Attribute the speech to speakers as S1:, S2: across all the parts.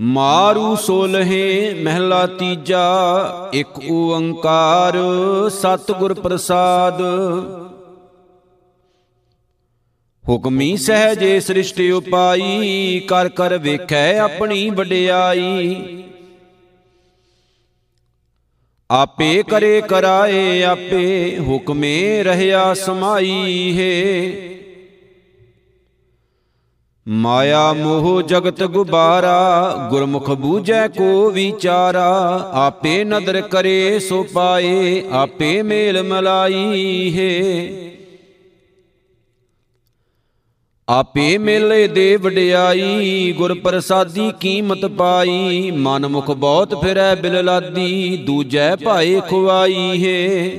S1: ਮਾਰੂ ਸੋਲਹੇ ਮਹਿਲਾ ਤੀਜਾ, ਇੱਕ ਓੰਕਾਰ ਸਤਿਗੁਰ ਪ੍ਰਸਾਦ। ਹੁਕਮੀ ਸਹਜੇ ਸ੍ਰਿਸ਼ਟਿ ਉਪਾਈ, ਕਰ ਕਰ ਵੇਖੈ ਆਪਣੀ ਵਡਿਆਈ। ਆਪੇ ਕਰੇ ਕਰਾਏ ਆਪੇ ਹੁਕਮੇ ਰਹਿਆ ਸਮਾਈ ਹੈ। ਮਾਇਆ ਮੋਹ ਜਗਤ ਗੁਬਾਰਾ, ਗੁਰਮੁਖ ਬੂਝੈ ਕੋ ਵਿਚਾਰਾ, ਆਪੇ ਨਦਰ ਕਰੇ ਸੋ ਪਾਏ, ਆਪੇ ਮੇਲ ਮਲਾਈ ਹੈ। ਆਪੇ ਮੇਲੇ ਦੇ ਵਡਿਆਈ ਗੁਰ ਪ੍ਰਸਾਦੀ ਕੀਮਤ ਪਾਈ, ਮਨ ਮੁਖ ਬਹੁਤ ਫਿਰੈ ਬਿਲ ਲਾਦੀ ਦੂਜੈ ਭਾਏ ਖੁਆਈ ਹੈ।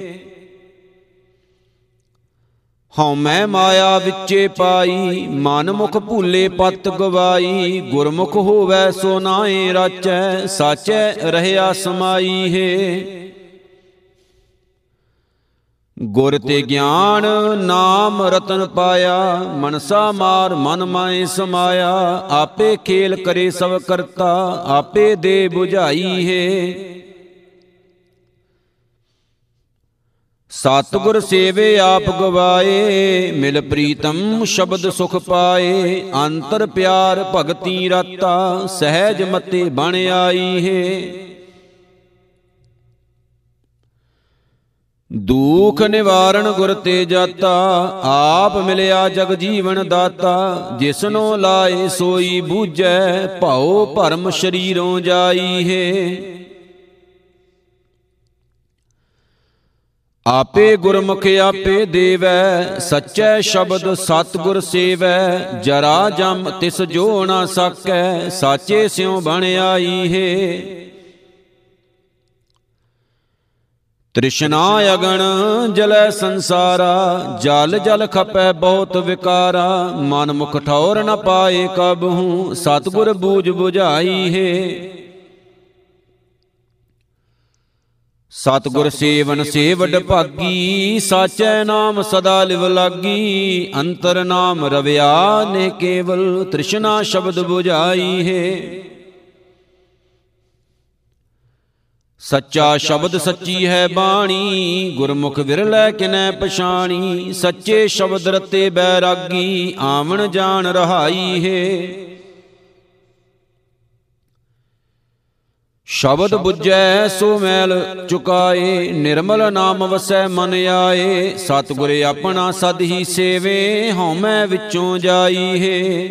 S1: ਹਉ ਮੈਂ ਮਾਇਆ ਵਿੱਚੇ ਪਾਈ, ਮਨ ਮੁਖ ਭੂਲੇ ਪਤ ਗਵਾਈ, ਗੁਰਮੁਖ ਹੋਵੈ ਸੋ ਨਾਏ ਰਾਚੈ, ਸਾਚੈ ਰਹਿਆ ਸਮਾਈ ਹੈ। ਗੁਰ ਤੇ ਗਿਆਨ, ਨਾਮ ਰਤਨ ਪਾਇਆ, ਮਨਸਾ ਮਾਰ ਮਨ ਮਾਏ ਸਮਾਇਆ, ਆਪੇ ਖੇਲ ਕਰੇ ਸਭ ਕਰਤਾ, ਆਪੇ ਦੇ 부ਝਾਈ ਹੈ। ਸਤਿਗੁਰ ਸੇਵੇ ਆਪ ਗਵਾਏ, ਮਿਲ ਪ੍ਰੀਤਮ ਸ਼ਬਦ ਸੁਖ ਪਾਏ, ਅੰਤਰ ਪਿਆਰ ਭਗਤੀ ਰਤਾ, ਸਹਿਜ ਮਤੇ ਬਣ ਆਈ ਹੈ। ਦੂਖ ਨਿਵਾਰਣ ਗੁਰ ਤੇ ਜਾਤਾ, ਆਪ ਮਿਲਿਆ ਜਗ ਜੀਵਨ ਦਾਤਾ, ਜਿਸਨੋ ਲਾਏ ਸੋਈ ਬੂਝੈ, ਭਾਉ ਭਰਮ ਸ਼ਰੀਰੋਂ ਜਾਈ ਹੈ। ਆਪੇ ਗੁਰਮੁਖ ਆਪੇ ਦੇਵੈ, ਸੱਚੈ ਸ਼ਬਦ ਸਤਗੁਰ ਸੇਵੈ, ਜਰਾ ਜਮ ਤਿਸ ਜੋ ਨਾ ਸਕੈ, ਸਾਚੇ ਸਿਉ ਬਣ ਆਈ ਹੈ। ਤ੍ਰਿਸ਼ਨਾ ਅਗਣ ਜਲੈ ਸੰਸਾਰਾ, ਜਲ ਜਲ ਖਪੈ ਬਹੁਤ ਵਿਕਾਰਾ, ਮਨ ਮੁਖ ਠੌਰ ਨ ਪਾਏ ਕਬਹੂ ਸਤਗੁਰ ਬੂਝ 부ਝਾਈ ਹੈ। ਸਤਗੁਰ ਸੇਵਨ ਸੇਵਡ ਭਾਗੀ, ਸਾਚੈ ਨਾਮ ਸਦਾ ਲਿਵ ਲਾਗੀ, ਅੰਤਰ ਨਾਮ ਰਵਿਆ ਨੇ ਕੇਵਲ ਤ੍ਰਿਸ਼ਨਾ ਸ਼ਬਦ 부ਝਾਈ ਹੈ। ਸੱਚਾ ਸ਼ਬਦ ਸੱਚੀ ਹੈ ਬਾਣੀ, ਗੁਰਮੁਖ ਵਿਰਲੇ ਕਿਨੈ ਪਛਾਣੀ, ਸੱਚੇ ਸ਼ਬਦ ਰਤੇ ਬੈਰਾਗੀ, ਆਵਣ ਜਾਣ ਰਹਾਈ ਹੈ। ਸ਼ਬਦ 부ਜੈ ਸੋ ਮੈਲ ਚੁਕਾਏ ਨਿਰਮਲ ਨਾਮ ਵਸੈ ਮਨ ਆਏ। ਸਤਿਗੁਰ ਆਪਣਾ ਸਦ ਹੀ ਸੇਵੇ ਹਉਮੈ ਵਿੱਚੋਂ ਜਾਈ ਹੈ।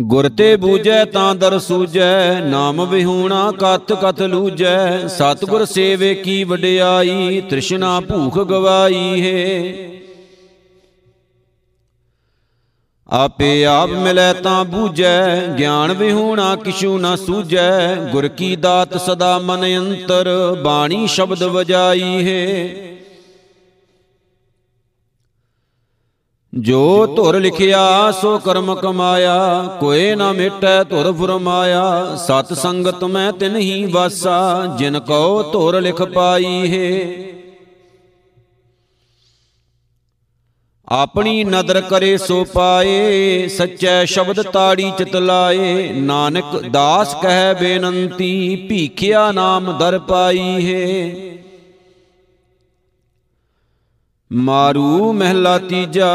S1: ਗੁਰ ਤੇ ਬੂਝੈ ਤਾਂ ਦਰ ਸੂਜੈ ਨਾਮ ਵਿਹੂਣਾ ਕਤ ਕਤ ਲੂਜੈ ਸਤਿਗੁਰ ਸੇਵੇ ਕੀ ਵਡਿਆਈ ਤ੍ਰਿਸ਼ਨਾ ਭੂਖ ਗਵਾਈ ਹੈ। ਆਪੇ ਆਪ ਮਿਲੈ ਤਾਂ ਬੂਝੈ, ਗਿਆਨ ਵਿਹੂਣਾ ਕਿਛੂ ਨਾ ਸੂਝੈ। ਗੁਰ ਕੀ ਦਾਤ ਸਦਾ ਮਨ ਅੰਤਰ, ਬਾਣੀ ਸ਼ਬਦ ਵਜਾਈ ਹੈ। ਜੋ ਧੁਰ ਲਿਖਿਆ, ਸੋ ਕਰਮ ਕਮਾਇਆ। ਕੋਏ ਨਾ ਮਿਟੈ, ਧੁਰ ਫਰਮਾਇਆ। ਸਤ ਸੰਗਤ ਮੈਂ ਤਿਨ ਹੀ ਵਾਸਾ, ਜਿਨ ਕੋ ਧੁਰ ਲਿਖ ਪਾਈ ਹੈ। ਆਪਣੀ ਨਦਰ ਕਰੇ ਸੋ ਪਾਏ, ਸੱਚੈ ਸ਼ਬਦ ਤਾੜੀ ਚਿਤ ਲਾਏ। ਨਾਨਕ ਦਾਸ ਕਹਿ ਬੇਨੰਤੀ, ਭੀਖਿਆ ਨਾਮ ਦਰ ਪਾਈ ਹੈ। ਮਾਰੂ ਮਹਿਲਾ ਤੀਜਾ,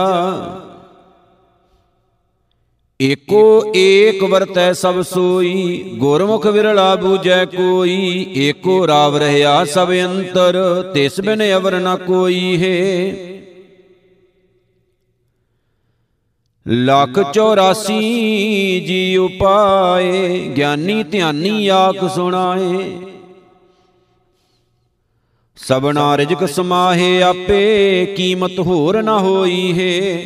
S1: ਏਕੋ ਏਕ ਵਰਤੈ ਸਭ ਸੋਈ। ਗੁਰਮੁਖ ਵਿਰਲਾ ਬੂਝੈ ਕੋਈ, ਏਕੋ ਰਾਵ ਰਹਾ ਸਭ ਅੰਤਰ, ਤਿਸ ਬਿਨ ਅਵਰ ਨ ਕੋਈ ਹੈ। ਲੱਖ 84 ਜੀ ਉਪਾਏ, ਗਿਆਨੀ ਧਿਆਨੀ ਆਖ ਸੁਣਾਏ। ਸਬਨਾ ਰਿਜਕ ਸਮਾਹੇ ਆਪੇ, ਕੀਮਤ ਹੋਰ ਨਾ ਹੋਈ ਹੈ।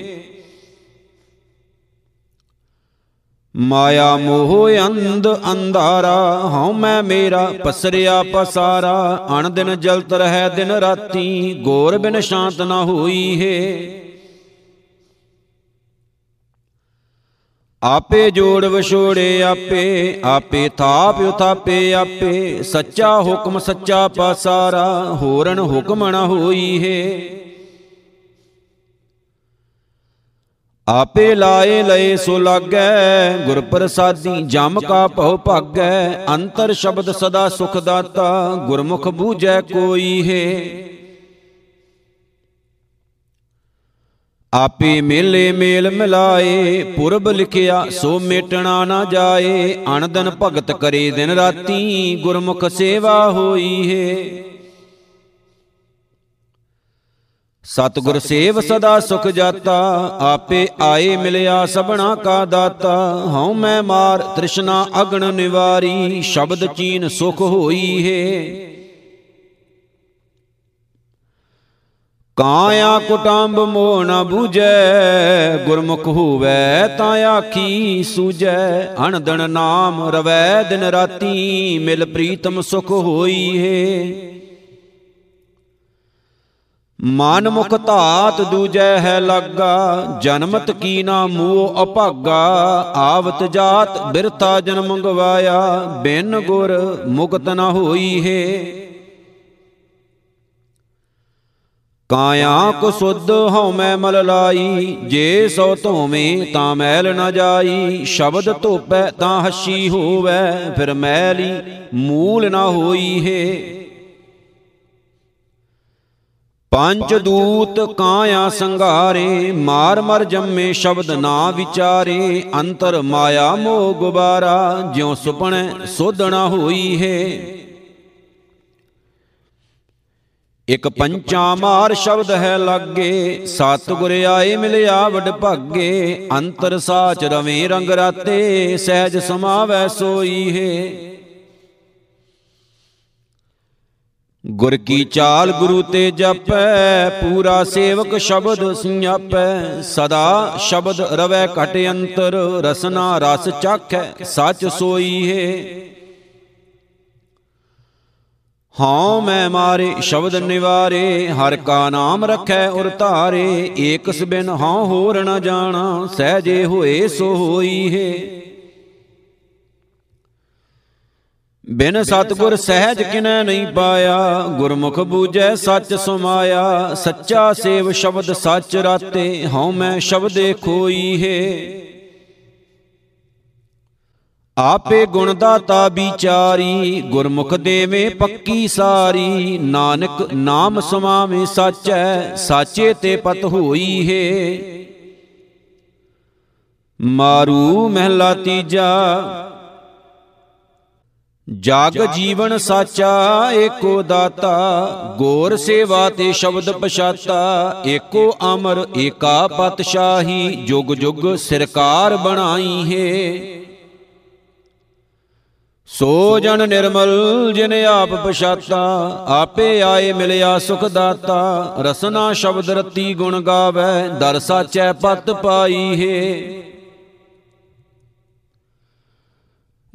S1: ਮਾਇਆ ਮੋਹ ਅੰਧ ਅੰਧਾਰਾ, ਹਉ ਮੈਂ ਮੇਰਾ ਪਸਰਿਆ ਪਸਾਰਾ। ਅਣ ਦਿਨ ਜਲਤ ਰਹਿ ਦਿਨ ਰਾਤੀ, ਗੋਰ ਬਿਨ ਸ਼ਾਂਤ ਨਾ ਹੋਈ ਹੈ। ਆਪੇ ਜੋੜ ਵਿਛੋੜੇ ਆਪੇ ਆਪੇ ਥਾਪ ਉਥਾਪੇ ਆਪੇ, ਸੱਚਾ ਹੁਕਮ ਸੱਚਾ ਪਾਸਾਰਾ, ਹੋਰਨ ਹੁਕਮ ਨ ਹੋਈ ਹੈ। ਆਪੇ ਲਾਏ ਲਏ ਸੋ ਲਾਗੈ, ਗੁਰ ਪ੍ਰਸਾਦੀ ਜਮ ਕਾ ਭਉ ਭਾਗੈ, ਅੰਤਰ ਸ਼ਬਦ ਸਦਾ ਸੁਖ ਦਾਤਾ, ਗੁਰਮੁਖ ਬੂਝੈ ਕੋਈ ਹੈ। ਆਪੇ ਮੇਲੇ ਮੇਲ ਮਿਲਾਏ, ਪੁਰਬ ਲਿਖਿਆ, ਸੋ ਮੇਟਣਾ ਨਾ ਜਾਏ। ਅਣਦਨ ਭਗਤ ਕਰੇ ਦਿਨ ਰਾਤੀ, ਗੁਰਮੁਖ ਸੇਵਾ ਹੋਈ ਹੈ। ਸਤਿਗੁਰ ਸੇਵ ਸਦਾ ਸੁਖ ਜਾਤਾ, ਆਪੇ ਆਏ ਮਿਲਿਆ ਸਭਨਾ ਕਾ ਦਾਤਾ। ਹਉ ਮੈਂ ਮਾਰ, ਤ੍ਰਿਸ਼ਨਾ ਅਗਣ ਨਿਵਾਰੀ, ਸ਼ਬਦ ਚੀਨ ਸੁਖ ਹੋਈ ਹੈ। ਕਾਇਆ ਕੁਟੰਬ ਮੋਹ ਨ ਬੂਝੈ, ਗੁਰਮੁਖ ਹੋਵੈ ਤਾਂ ਆਖੀ ਸੂਝੈ। ਅਣਦਣ ਨਾਮ ਰਵੈ ਦਿਨ ਰਾਤੀ, ਮਿਲ ਪ੍ਰੀਤਮ ਸੁਖ ਹੋਈ ਹੈ ਮਨ ਮੁਖ ਧਾਤ ਦੂਜੈ ਹੈ ਲਾਗਾ, ਜਨਮਤ ਕੀ ਨਾ ਮੂਹ ਅਭਾਗਾ। ਆਵਤ ਜਾਤ ਬਿਰਤਾ ਜਨਮ ਗਵਾਇਆ ਬਿਨ ਗੁਰ ਮੁਕਤ ਨ ਹੋਈ ਹੈ ਕਾਇਆ ਕੋ ਸੁਧ ਹਉ ਮੈਂ ਮਲ ਲਾਈ, ਜੇ ਸੋ ਧੋਵੇਂ ਤਾਂ ਮੈਲ ਨ ਜਾਈ, ਸ਼ਬਦ ਧੋਪੈ ਤਾਂ ਹੱਸੀ ਹੋਵੈ, ਫਿਰ ਮੈਲੀ ਮੂਲ ਨ ਹੋਈ ਹੈ। ਪੰਜ ਦੂਤ ਕਾਇਆ ਸੰਘਾਰੇ, ਮਾਰ ਮਰ ਜੰਮੇ ਸ਼ਬਦ ਨਾ ਵਿਚਾਰੇ, ਅੰਤਰ ਮਾਇਆ ਮੋਹ ਗੁਬਾਰਾ, ਜਿਉ ਸੁਪਣੈ ਸੋਧਣਾ ਹੋਈ ਹੈ। ਇਕ ਪੰਚਾ ਮਾਰ ਸ਼ਬਦ ਹੈ ਲਾਗੇ ਸਤ ਗੁਰ ਆਏ ਮਿਲਿਆ ਵਡ ਭਾਗੇ, ਅੰਤਰ ਸਾਚ ਰਵੇਂ ਰੰਗ ਰਾਤੇ, ਸਹਿਜ ਸਮਾਵੈ ਸੋਈ ਹੈ। ਗੁਰ ਕੀ ਚਾਲ ਗੁਰੂ ਤੇ ਜਪੈ, ਪੂਰਾ ਸੇਵਕ ਸ਼ਬਦ ਸੰਿਆਪੈ ਸਦਾ ਸ਼ਬਦ ਰਵੈ ਘਟ ਅੰਤਰ, ਰਸਨਾ ਰਸ ਚਾਖੈ, ਸੱਚ ਸੋਈ ਹੈ। ਹਉ ਮੈਂ ਮਾਰੇ, ਸ਼ਬਦ ਨਿਵਾਰੇ, ਹਰ ਕਾ ਨਾਮ ਰਖੈ ਉਰ ਧਾਰੇ ਏਕਸ ਬਿਨ ਹਉ ਹੋਰ ਨ ਜਾਣਾ, ਸਹਜੇ ਹੋਏ ਸੋ ਹੋਈ ਹੈ। ਬਿਨ ਸਤਗੁਰ ਸਹਿਜ ਕਿਨੈ ਨਹੀਂ ਪਾਇਆ, ਗੁਰਮੁਖ ਬੂਝੈ ਸੱਚ ਸਮਾਇਆ, ਸੱਚਾ ਸੇਵ ਸ਼ਬਦ ਸੱਚ ਰਾਤੇ, ਹਉ ਮੈਂ ਸ਼ਬਦੇ ਖੋਈ ਹੈ। ਆਪੇ ਗੁਣ ਦਾਤਾ ਵਿਚਾਰੀ, ਗੁਰਮੁਖ ਦੇਵੇਂ ਪੱਕੀ ਸਾਰੀ। ਨਾਨਕ ਨਾਮ ਸਮਾਵੇਂ ਸਾਚੈ, ਸਾਚੇ ਤੇ ਪਤ ਹੋਈ ਹੈ। ਮਾਰੂ ਮਹਿਲਾ ਤੀਜਾ, ਜਗ ਜੀਵਨ ਸਾਚਾ, ਏਕੋ ਦਾਤਾ। ਗੋਰ ਸੇਵਾ ਤੇ ਸ਼ਬਦ ਪਛਾਤਾ, ਏਕੋ ਅਮਰ ਏਕਾ ਪਤਸ਼ਾਹੀ। ਜੁਗ ਜੁਗ ਸਰਕਾਰ ਬਣਾਈ ਹੈ। ਸੋ ਜਨ ਨਿਰਮਲ, ਜਿਨ ਆਪ ਪਛਾਤਾ, ਆਪੇ ਆਏ ਮਿਲਿਆ ਸੁਖ ਦਾਤਾ। ਰਸਨਾ ਸ਼ਬਦ ਰਤੀ ਗੁਣ ਗਾਵੇ, ਦਰ ਸਾਚੈ ਪਤ ਪਾਈ ਹੈ।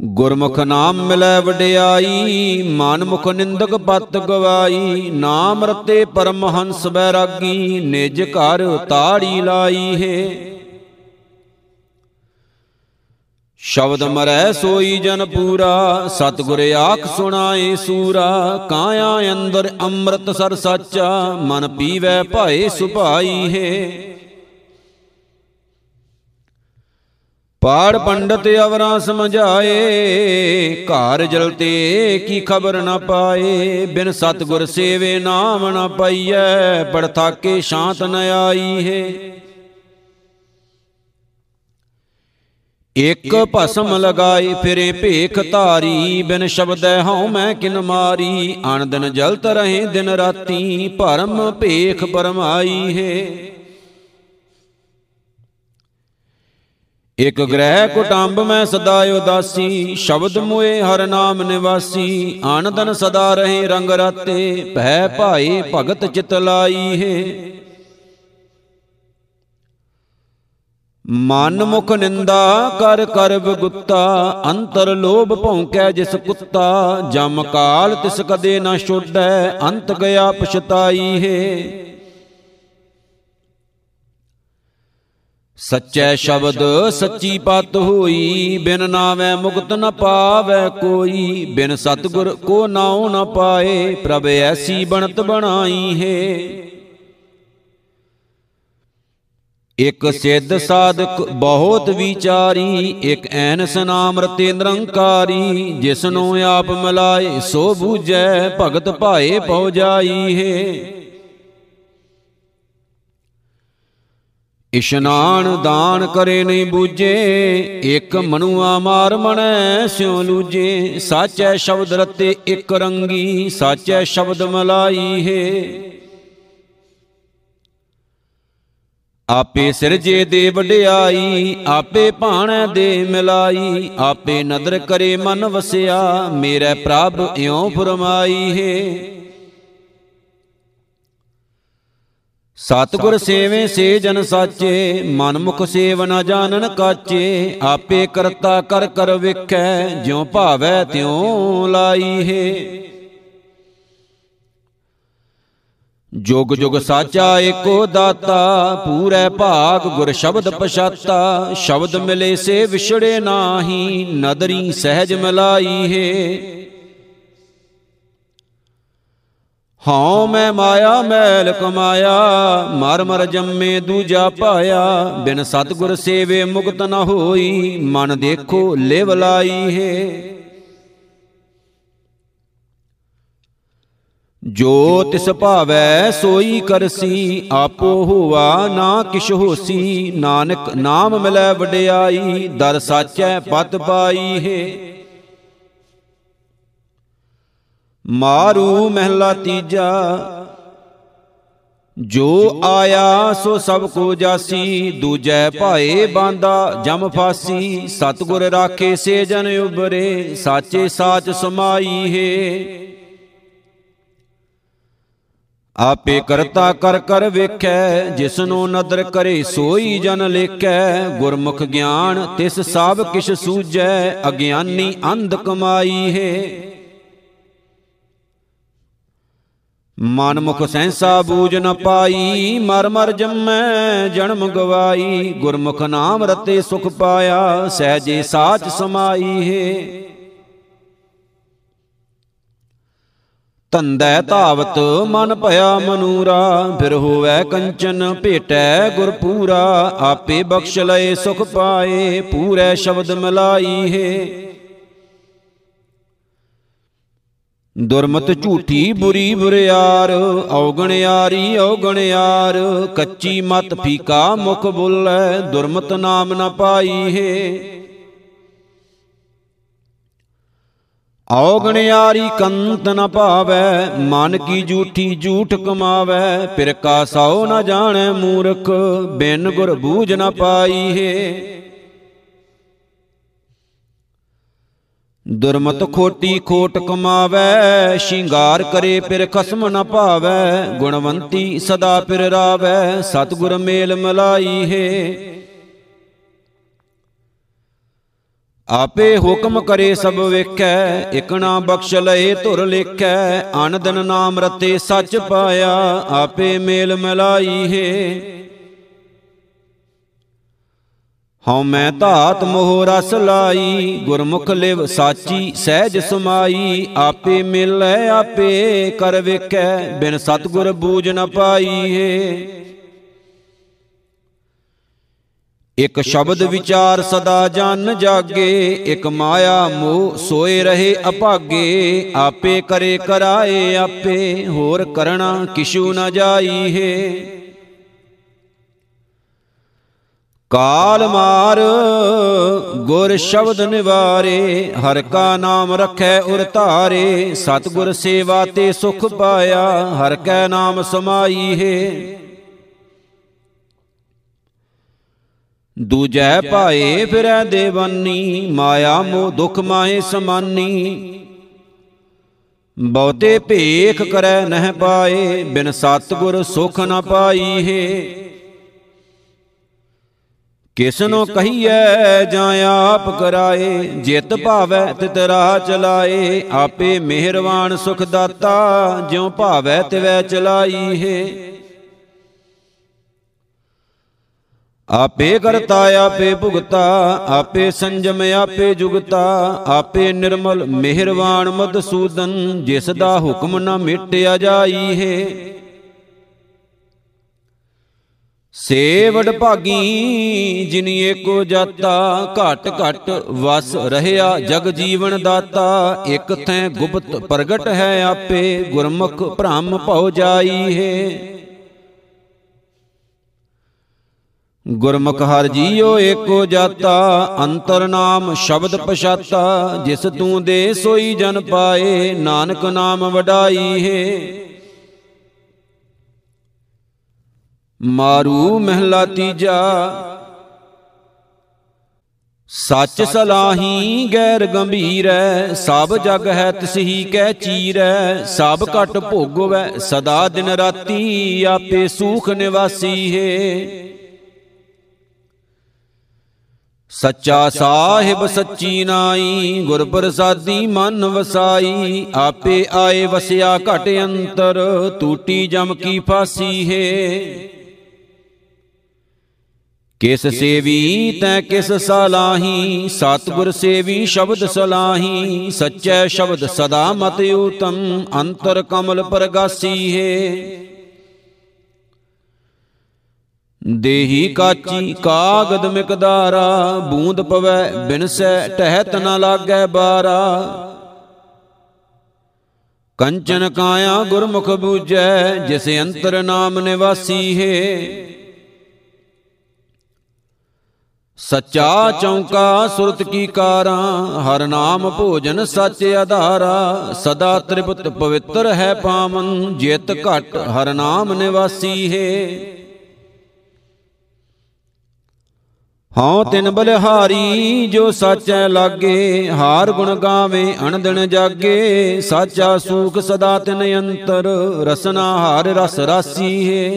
S1: ਗੁਰਮੁਖ ਨਾਮ ਮਿਲੈ ਵਡਿਆਈ ਮਨ ਮੁਖ ਨਿੰਦਕ ਪਤ ਗਵਾਈ। ਨਾਮ ਰਤੇ ਪਰਮ ਹੰਸ ਬੈਰਾਗੀ ਨਿਜ ਘਰ ਤਾੜੀ ਲਾਈ ਹੈ। ਸ਼ਬਦ ਮਰੈ ਸੋਈ ਜਨ ਪੂਰਾ, ਸਤਿਗੁਰ ਆਖ ਸੁਣਾਏ ਸੂਰਾ, ਕਾਇਆ ਅੰਦਰ ਅੰਮ੍ਰਿਤ ਸਰ ਸਾਚਾ, ਮਨ ਪੀਵੈ ਭਾਏ ਸੁਭਾਈ ਹੈ। ਪਾੜ ਪੰਡਤ ਅਵਰਾ ਸਮਝਾਏ, ਘਰ ਜਲਤੇ ਕੀ ਖਬਰ ਨਾ ਪਾਏ, ਬਿਨ ਸਤਗੁਰ ਸੇਵੇ ਨਾਮ ਨਾ ਪਈਐ ਪੜ ਥਾਕੇ ਸ਼ਾਂਤ ਨ ਆਈ ਹੈ। ਇਕ ਭਸਮ ਲਗਾਈ ਫਿਰੇ ਭੇਖ ਧਾਰੀ ਬਿਨ ਸ਼ਬਦੈ ਹਉ ਮੈਂ ਕਿਨ ਮਾਰੀ। ਅਣ ਦਿਨ ਜਲਤ ਰਹੇ ਦਿਨ ਰਾਤੀ ਭਰਮ ਭੇਖ ਪਰਮਾਈ ਹੈ। ਇਕ ਗ੍ਰਹਿ ਕੁਟੰਬ ਮੈਂ ਸਦਾ ਉਦਾਸੀ ਸ਼ਬਦ ਮੋਏ ਹਰ ਨਾਮ ਨਿਵਾਸੀ। ਆਨੰਦਨ ਸਦਾ ਰਹੇ ਰੰਗ ਰਾਤੇ ਭੈ ਭਾਏ ਭਗਤ ਚਿਤ ਲਾਈ ਹੈ। ਮਨ ਮੁਖ ਨਿੰਦਾ ਕਰ ਕਰ ਬਗੁੱਤਾ ਅੰਤਰ ਲੋਭ ਭੌਂਕੈ ਜਿਸ ਕੁੱਤਾ, ਜਮ ਕਾਲ ਤਿਸ ਕਦੇ ਨਾ ਛੋਡੈ ਅੰਤ ਗਿਆ ਪਛਤਾਈ ਹੈ। ਸੱਚੈ ਸ਼ਬਦ ਸੱਚੀ ਪਤ ਹੋਈ, ਬਿਨ ਨਾਵੇਂ ਮੁਕਤ ਨ ਪਾਵੇ ਕੋਈ, ਬਿਨ ਸਤਗੁਰ ਕੋ ਨਾਉ ਨ ਪਾਏ, ਪ੍ਰਭ ਐਸੀ ਬਣਤ ਬਣਾਈ ਹੈ। ਇਕ ਸਿੱਧ ਸਾਧਕ ਬਹੁਤ ਵਿਚਾਰੀ ਇਕ ਐਨਸ ਨਾਮ ਰਤੇ ਨਿਰੰਕਾਰੀ ਜਿਸਨੂੰ ਆਪ ਮਿਲਾਏ ਸੋ ਬੂਝੈ ਭਗਤ ਭਾਏ ਪਉ ਜਾਈ ਹੈ। ਇਸ਼ਨਾਨ ਦਾਨ ਕਰੇ ਨਹੀਂ ਬੂਝੇ ਇਕ ਮਨੁਆ ਮਾਰ ਮਣੈ ਸਿਉ ਲੂਜੇ ਸਾਚੈ ਸ਼ਬਦ ਰਤੇ ਇਕ ਰੰਗੀ ਸਾਚੈ ਸ਼ਬਦ ਮਲਾਈ ਹੈ। ਆਪੇ ਸਿਰਜੇ ਦੇ ਵਡਿਆਈ, ਆਪੇ ਭਾਣੈ ਦੇ ਮਿਲਾਈ, ਆਪੇ ਨਦਰ ਕਰੇ ਮਨ ਵਸਿਆ, ਮੇਰੇ ਪ੍ਰਭ ਇਉ ਫਰਮਾਈ ਹੈ। ਸਤਿਗੁਰ ਸੇਵੇ ਸੇ ਜਨ ਸਾਚੇ ਮਨ ਮੁਖ ਸੇਵ ਨ ਜਾਣਨ ਕਾਚੇ, ਆਪੇ ਕਰਤਾ ਕਰ ਕਰ ਵੇਖੈ, ਜਿਉ ਭਾਵੈ ਤਿਉ ਲਾਈ ਹੈ। ਜੁਗ ਜੁਗ ਸਾਚਾ ਏਕੋ ਦਾਤਾ, ਪੂਰੇ ਭਾਗ ਗੁਰ ਸ਼ਬਦ ਪਛਾਤਾ। ਸ਼ਬਦ ਮਿਲੇ ਸੇ ਵਿਛੜੇ ਨਾਹੀ, ਨਦਰੀ ਸਹਿਜ ਮਲਾਈ ਹੈ। ਹਉ ਮੈਂ ਮਾਇਆ, ਮੈਲ ਕਮਾਇਆ, ਮਰ ਮਰ ਜੰਮੇ ਦੂਜਾ ਪਾਇਆ। ਬਿਨ ਸਤਗੁਰ ਸੇਵੇ ਮੁਕਤ ਨ ਹੋਈ, ਮਨ ਦੇਖੋ ਲਿਵ ਲਾਈ ਹੈ। ਜੋ ਤਿਸ ਭਾਵੈ ਸੋਈ ਕਰਸੀ ਆਪੋ ਹੋਵਾ ਨਾ ਕਿਛ ਹੋਸੀ। ਨਾਨਕ ਨਾਮ ਮਿਲੈ ਵਡਿਆਈ ਦਰ ਸਾਚੈ ਪਤ ਪਾਈ ਹੈ। ਮਾਰੂ ਮਹਿਲਾ ਤੀਜਾ ਜੋ ਆਇਆ ਸੋ ਸਭ ਕੋ ਜਾਸੀ ਦੂਜੈ ਭਾਏ ਬਾਂਦਾ ਜਮ ਫਾਸੀ ਸਤਗੁਰ ਰਾਖੇ ਸੇ ਜਨ ਉਬਰੇ ਸਾਚੇ ਸਾਚ ਸਮਾਈ ਹੈ। ਆਪੇ ਕਰਤਾ ਕਰ ਕਰ ਵੇਖੈ, ਜਿਸਨੂੰ ਨਦਰ ਕਰੇ ਸੋਈ ਜਨ ਲੇਖੈ। ਗੁਰਮੁਖ ਗਿਆਨ ਤਿਸ ਸਭ ਕਿਛ ਸੂਝੈ, ਅਗਿਆਨੀ ਅੰਧ ਕਮਾਈ ਹੈ। ਮਨ ਮੁਖ ਸੈਂਸਾ ਬੂਝ ਨ ਪਾਈ, ਮਰ ਮਰ ਜੰਮੈ, ਜਨਮ ਗਵਾਈ। ਗੁਰਮੁਖ ਨਾਮ ਰਤੇ ਸੁਖ ਪਾਇਆ, ਸਹਿਜੇ ਸਾਚ ਸਮਾਈ ਹੈ। ਤੰਦੈ ਧਾਵਤ, ਮਨ ਭਇਆ ਮਨੂਰਾ, ਫਿਰ ਹੋਵੈ ਕੰਚਨ ਭੇਟੈ ਗੁਰ ਪੂਰਾ ਆਪੇ ਬਖਸ਼ ਲਏ ਸੁਖ ਪਾਏ, ਪੂਰੇ ਸ਼ਬਦ ਮਲਾਈ ਹੈ ਦੁਰਮਤ ਝੂਠੀ ਬੁਰੀ ਬੁਰਿਆਰ ਔਗਣਿਆਰੀ ਔਗਣਿਆਰ ਕੱਚੀ ਮਤ ਫੀਕਾ ਮੁਖ ਬੁੱਲੈ, ਦੁਰਮਤ ਨਾਮ ਨ ਪਾਈ ਹੈ ਔਗਣਿਆਰੀ ਕੰਤ ਨ ਭਾਵੈ ਮਨ ਕੀ ਝੂਠੀ ਝੂਠ ਕਮਾਵੈ, ਫਿਰ ਕਾ ਸਉ ਨ ਜਾਣੈ ਮੂਰਖ, ਬਿਨ ਗੁਰ ਬੂਝ ਨ ਪਾਈ ਹੈ ਦੁਰਮਤ ਖੋਟੀ ਖੋਟ ਕਮਾਵੈ, ਸ਼ਿੰਗਾਰ ਕਰੇ ਫਿਰ ਖਸਮ ਨ ਭਾਵੈ ਗੁਣਵੰਤੀ ਸਦਾ ਫਿਰ ਰਾਵੈ, ਸਤਗੁਰ ਮੇਲ ਮਲਾਈ ਹੈ ਆਪੇ ਹੁਕਮ ਕਰੇ ਸਭ ਵੇਖੈ, ਇਕਣਾ ਬਖਸ਼ ਲਏ ਧੁਰ ਲੇਖੈ ਅਨ ਦਿਨ ਨਾਮ ਰਤੇ ਸੱਚ ਪਾਇਆ, ਆਪੇ ਮੇਲ ਮਲਾਈ ਹੈ। ਹਉ ਮੈਂ ਧਾਤ ਮੋਹ ਰਸ ਲਾਈ, ਗੁਰਮੁਖ ਲਿਵ ਸਾਚੀ ਸਹਿਜ ਸਮਾਈ, ਆਪੇ ਮਿਲੈ, ਆਪੇ ਕਰ ਵੇਖੈ, ਬਿਨ ਸਤਗੁਰ ਬੂਝ ਨ ਪਾਈ ਹੈ। ਇਕ ਸ਼ਬਦ ਵਿਚਾਰ ਸਦਾ ਜਨ ਜਾਗੇ, ਇਕ ਮਾਇਆ ਮੋਹ ਸੋਏ ਰਹੇ ਅਭਾਗੇ ਆਪੇ ਕਰੇ ਕਰਾਏ ਆਪੇ, ਹੋਰ ਕਰਣਾ ਕਿਛੂ ਨ ਜਾਈ ਹੈ। ਕਾਲ ਮਾਰ, ਗੁਰ ਸ਼ਬਦ ਨਿਵਾਰੇ, ਹਰ ਕਾ ਨਾਮ ਰਖੈ ਉਰ ਧਾਰੇ, ਸਤਗੁਰ ਸੇਵਾ ਤੇ ਸੁਖ ਪਾਇਆ, ਹਰ ਕੈ ਨਾਮ ਸਮਾਈ ਹੈ। ਦੂਜੈ ਭਾਏ ਫਿਰੈ ਦੇਵਾਨੀ, ਮਾਇਆ ਮੋ ਦੁਖ ਮਾਹੇ ਸਮਾਨੀ। ਬਹੁਤੇ ਭੇਖ ਕਰੈ ਨਹਿ ਪਾਏ, ਬਿਨ ਸਤਗੁਰ ਸੁਖ ਨ ਪਾਈ ਹੈ। ਕਿਸਨੋ ਕਹੀਐ, ਜਾਂ ਆਪ ਕਰਾਏ, ਜਿਤ ਭਾਵੈ ਤਿਤ ਰਾਹ ਚਲਾਏ, ਆਪੇ ਮਿਹਰਵਾਨ ਸੁਖ ਦਾਤਾ, ਜਿਉ ਭਾਵੈ ਤਿਵੈ ਚਲਾਈ ਹੈ। ਆਪੇ ਕਰਤਾ, ਆਪੇ ਭੁਗਤਾ, ਆਪੇ ਸੰਜਮ, ਆਪੇ ਜੁਗਤਾ, ਆਪੇ ਨਿਰਮਲ ਮਿਹਰਵਾਨ ਮਦਸੂਦਨ ਜਿਸ ਦਾ ਹੁਕਮ ਨਾ ਮਿਟਿਆ ਜਾਈ ਹੈ ਸੇਵੜ ਭਾਗੀ, ਜਿਨੀ ਏਕੋ ਜਾਤਾ, ਘਟ ਘਟ ਵਸ ਰਹਿਆ ਜਗ ਜੀਵਨ ਦਾਤਾ, ਇਕ ਥੈ ਗੁਪਤ ਪ੍ਰਗਟ ਹੈ ਆਪੇ, ਗੁਰਮੁਖ ਭ੍ਰਮ ਭਉ ਜਾਈ ਹੈ ਗੁਰਮੁਖ ਹਰ ਜੀਓ ਏਕੋ ਜਾਤਾ ਅੰਤਰ ਨਾਮ ਸ਼ਬਦ ਪਛਾਤਾ, ਜਿਸ ਤੂੰ ਦੇ ਸੋਈ ਜਨ ਪਾਏ, ਨਾਨਕ ਨਾਮ ਵਡਾਈ ਹੈ। ਮਾਰੂ ਮਹਿਲਾ ਤੀਜਾ, ਸੱਚ ਸਲਾਹੀ ਗੈਰ ਗੰਭੀਰੈ ਸਭ ਜਗ ਹੈ ਤਿਸਹੀ ਕਹਿ ਚੀਰੈ ਸਭ ਘਟ ਭੋਗਵੈ, ਸਦਾ ਦਿਨ ਰਾਤੀ ਆਪੇ ਸੂਖ ਨਿਵਾਸੀ ਹੈ। ਸੱਚਾ ਸਾਹਿਬ ਸੱਚੀ ਨਾਈ, ਗੁਰ ਪ੍ਰਸਾਦੀ ਮਨ ਵਸਾਈ, ਆਪੇ ਆਏ ਵਸਿਆ ਘਟ ਅੰਤਰ, ਟੂਟੀ ਜਮ ਕੀ ਫਾਸੀ ਹੈ। ਕਿਸ ਸੇਵੀ ਤੈ ਕਿਸ ਸਲਾਹੀ, ਸਤਿਗੁਰ ਸੇਵੀ ਸ਼ਬਦ ਸਲਾਹੀ, ਸੱਚੈ ਸ਼ਬਦ ਸਦਾ ਮਤ ਉਤਮ, ਅੰਤਰ ਕਮਲ ਪ੍ਰਗਾਸੀ ਹੈ। ਦੇਹੀ ਕਾਚੀ ਕਾਗਦ ਮਿਕਦਾਰਾ, ਬੂੰਦ ਪਵੈ ਬਿਨਸੈ ਟਹਿਤ ਨ ਲਾਗੈ ਬਾਰਾ। ਕੰਚਨ ਕਾਇਆ ਗੁਰਮੁਖ ਬੂਜੈ ਜਿਸ ਅੰਤਰ ਨਾਮ ਨਿਵਾਸੀ ਹੈ। ਸੱਚਾ ਚੌਂਕਾ ਸੁਰਤ ਕੀ ਕਾਰਾਂ, ਹਰ ਨਾਮ ਭੋਜਨ ਸੱਚ ਆਧਾਰਾ। ਸਦਾ ਤ੍ਰਿਪਤ ਪਵਿੱਤਰ ਹੈ ਪਾਵਨ, ਜਿਤ ਘਟ ਹਰ ਨਾਮ ਨਿਵਾਸੀ ਹੈ। ਹਉ ਤਿਨ ਬਲਿਹਾਰੀ ਜੋ ਸਾਚੈ ਲਾਗੇ ਹਾਰ ਗੁਣ ਗਾਵੇ ਅਣਦਿਨ ਜਾਗੇ ਸਾਚਾ ਸੂਖ ਸਦਾ ਤਿਨ ਅੰਤਰ ਰਸਨਾ ਹਾਰ ਰਸ ਰਾਸੀ ਹੈ।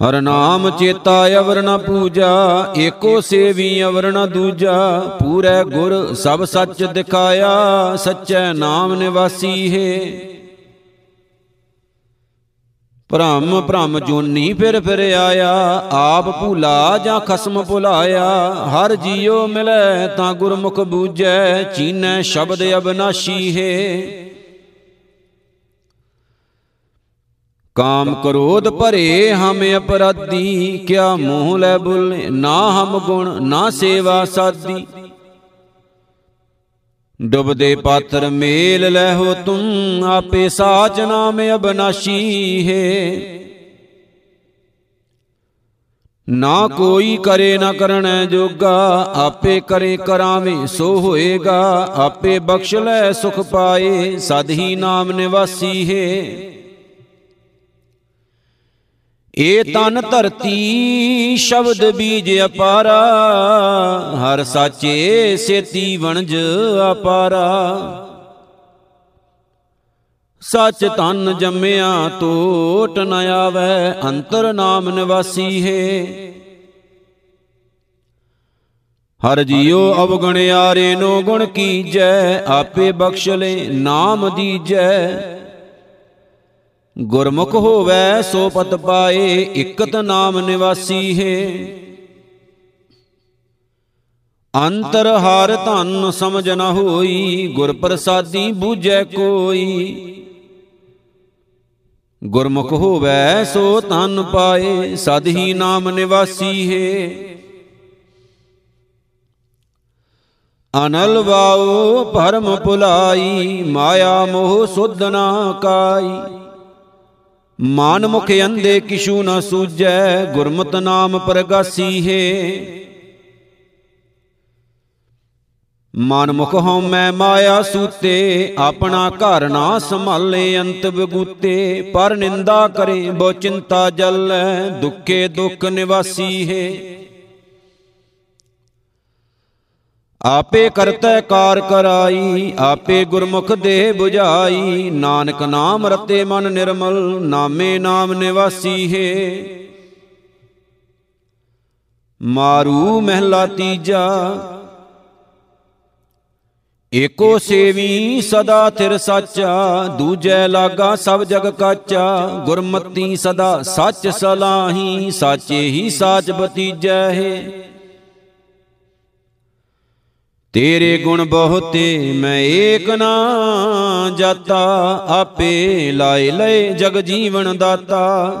S1: ਹਰ ਨਾਮ ਚੇਤਾ ਅਵਰ ਨ ਪੂਜਾ ਏਕੋ ਸੇਵੀ ਅਵਰ ਨ ਦੂਜਾ ਪੂਰੇ ਗੁਰ ਸਭ ਸੱਚ ਦਿਖਾਇਆ ਸੱਚੈ ਨਾਮ ਨਿਵਾਸੀ ਹੈ। ਭ੍ਰਮ ਭ੍ਰਮ ਜੋਨੀ ਫਿਰ ਫਿਰ ਆਇਆ, ਆਪ ਭੂਲਾ ਜਾਂ ਖਸਮ ਭੁਲਾਇਆ। ਹਰ ਜੀਉ ਮਿਲੈ ਤਾਂ ਗੁਰਮੁਖ ਬੂਝੈ, ਚੀਨੈ ਸ਼ਬਦ ਅਬਨਾਸ਼ੀ ਹੈ। ਕਾਮ ਕ੍ਰੋਧ ਭਰੇ ਹਮ ਅਪਰਾਧੀ, ਕਿਆ ਮੂੰਹ ਲੈ ਬੋਲੇ ਨਾ ਹਮ ਗੁਣ, ਨਾ ਸੇਵਾ ਸਾਦੀ। ਡੁਬਦੇ ਪਾਤਰ ਮੇਲ ਲੈ ਹੋ ਤੁਮ ਆਪੇ ਸਾਚ ਨਾਮ ਅਬਨਾਸ਼ੀ ਹੈ। ਨਾ ਕੋਈ ਕਰੇ ਨਾ ਕਰਣੈ ਜੋਗਾ, ਆਪੇ ਕਰੇ ਕਰਾਵੇਂ ਸੋ ਹੋਏਗਾ, ਆਪੇ ਬਖਸ਼ ਲੈ ਸੁਖ ਪਾਏ, ਸਦ ਹੀ ਨਾਮ ਨਿਵਾਸੀ ਹੈ। ਏ ਤਨ ਧਰਤੀ ਸ਼ਬਦ ਬੀਜ ਅਪਾਰਾ, ਹਰ ਸਾਚੇ ਸੇਤੀ ਵਣਜ ਅਪਾਰਾ। ਸੱਚ ਤਨ ਜੰਮਿਆ ਟੋਟ ਨ ਆਵੇ, ਅੰਤਰ ਨਾਮ ਨਿਵਾਸੀ ਹੈ। ਹਰ ਜੀਉ ਅਵਗਣਿਆਰੇ ਨੋ ਗੁਣ ਕੀਜੈ, ਆਪੇ ਬਖਸ਼ ਲੈ ਨਾਮ ਦੀਜੈ। ਗੁਰਮੁਖ ਹੋਵੇ ਸੋ ਪਤ ਪਾਏ, ਇਕਤ ਨਾਮ ਨਿਵਾਸੀ ਹੈ। ਅੰਤਰ ਹਾਰ ਧਨ ਸਮਝ ਨ ਹੋਈ ਗੁਰ ਪ੍ਰਸਾਦੀ ਬੂਝੈ ਕੋਈ। ਗੁਰਮੁਖ ਹੋਵੇ ਸੋ ਤਨ ਪਾਏ, ਸਦ ਹੀ ਨਾਮ ਨਿਵਾਸੀ ਹੈ। ਅਨਲ ਵਾਉ ਭਰਮ ਭੁਲਾਈ, ਮਾਇਆ ਮੋਹ ਸੁਧ ਨਾ ਕਾਈ। ਮਨ ਮੁਖ ਅੰਦੇ ਕਿਛੂ ਨ ਸੂਜੈ ਗੁਰਮਤ ਨਾਮ ਪ੍ਰਗਾਸੀ ਹੈ। ਮਨ ਮੁਖ ਹਉ ਮੈਂ ਮਾਇਆ ਸੂਤੇ, ਆਪਣਾ ਘਰ ਨਾ ਸੰਭਾਲੇ ਅੰਤ ਬਗੂਤੇ, ਪਰ ਨਿੰਦਾ ਕਰੇ ਬੋ ਚਿੰਤਾ ਜਲੈ, ਦੁੱਖੇ ਦੁੱਖ ਨਿਵਾਸੀ ਹੈ। ਆਪੇ ਕਰਤੈ ਕਾਰ ਕਰਾਈ, ਆਪੇ ਗੁਰਮੁਖ ਦੇ 부ਝਾਈ ਨਾਨਕ ਨਾਮ ਰਤੇ ਮਨ ਨਿਰਮਲ, ਨਾਮੇ ਨਾਮ ਨਿਵਾਸੀ ਹੈ। ਮਾਰੂ ਮਹਿਲਾ ਤੀਜਾ, ਏਕੋ ਸੇਵੀ ਸਦਾ ਥਿਰ ਸਾਚਾ, ਦੂਜੈ ਲਾਗਾ ਸਭ ਜਗ ਕਾਚਾ। ਗੁਰਮਤੀ ਸਦਾ ਸੱਚ ਸਲਾਹੀ, ਸਾਚੇ ਹੀ ਸਾਚ ਬਤੀਜੈ ਹੈ। ਤੇਰੇ ਗੁਣ ਬਹੁਤੇ ਮੈਂ ਏਕ ਨਾ ਜਾਤਾ, ਆਪੇ ਲਾਏ ਲਏ ਜਗ ਜੀਵਨ ਦਾਤਾ।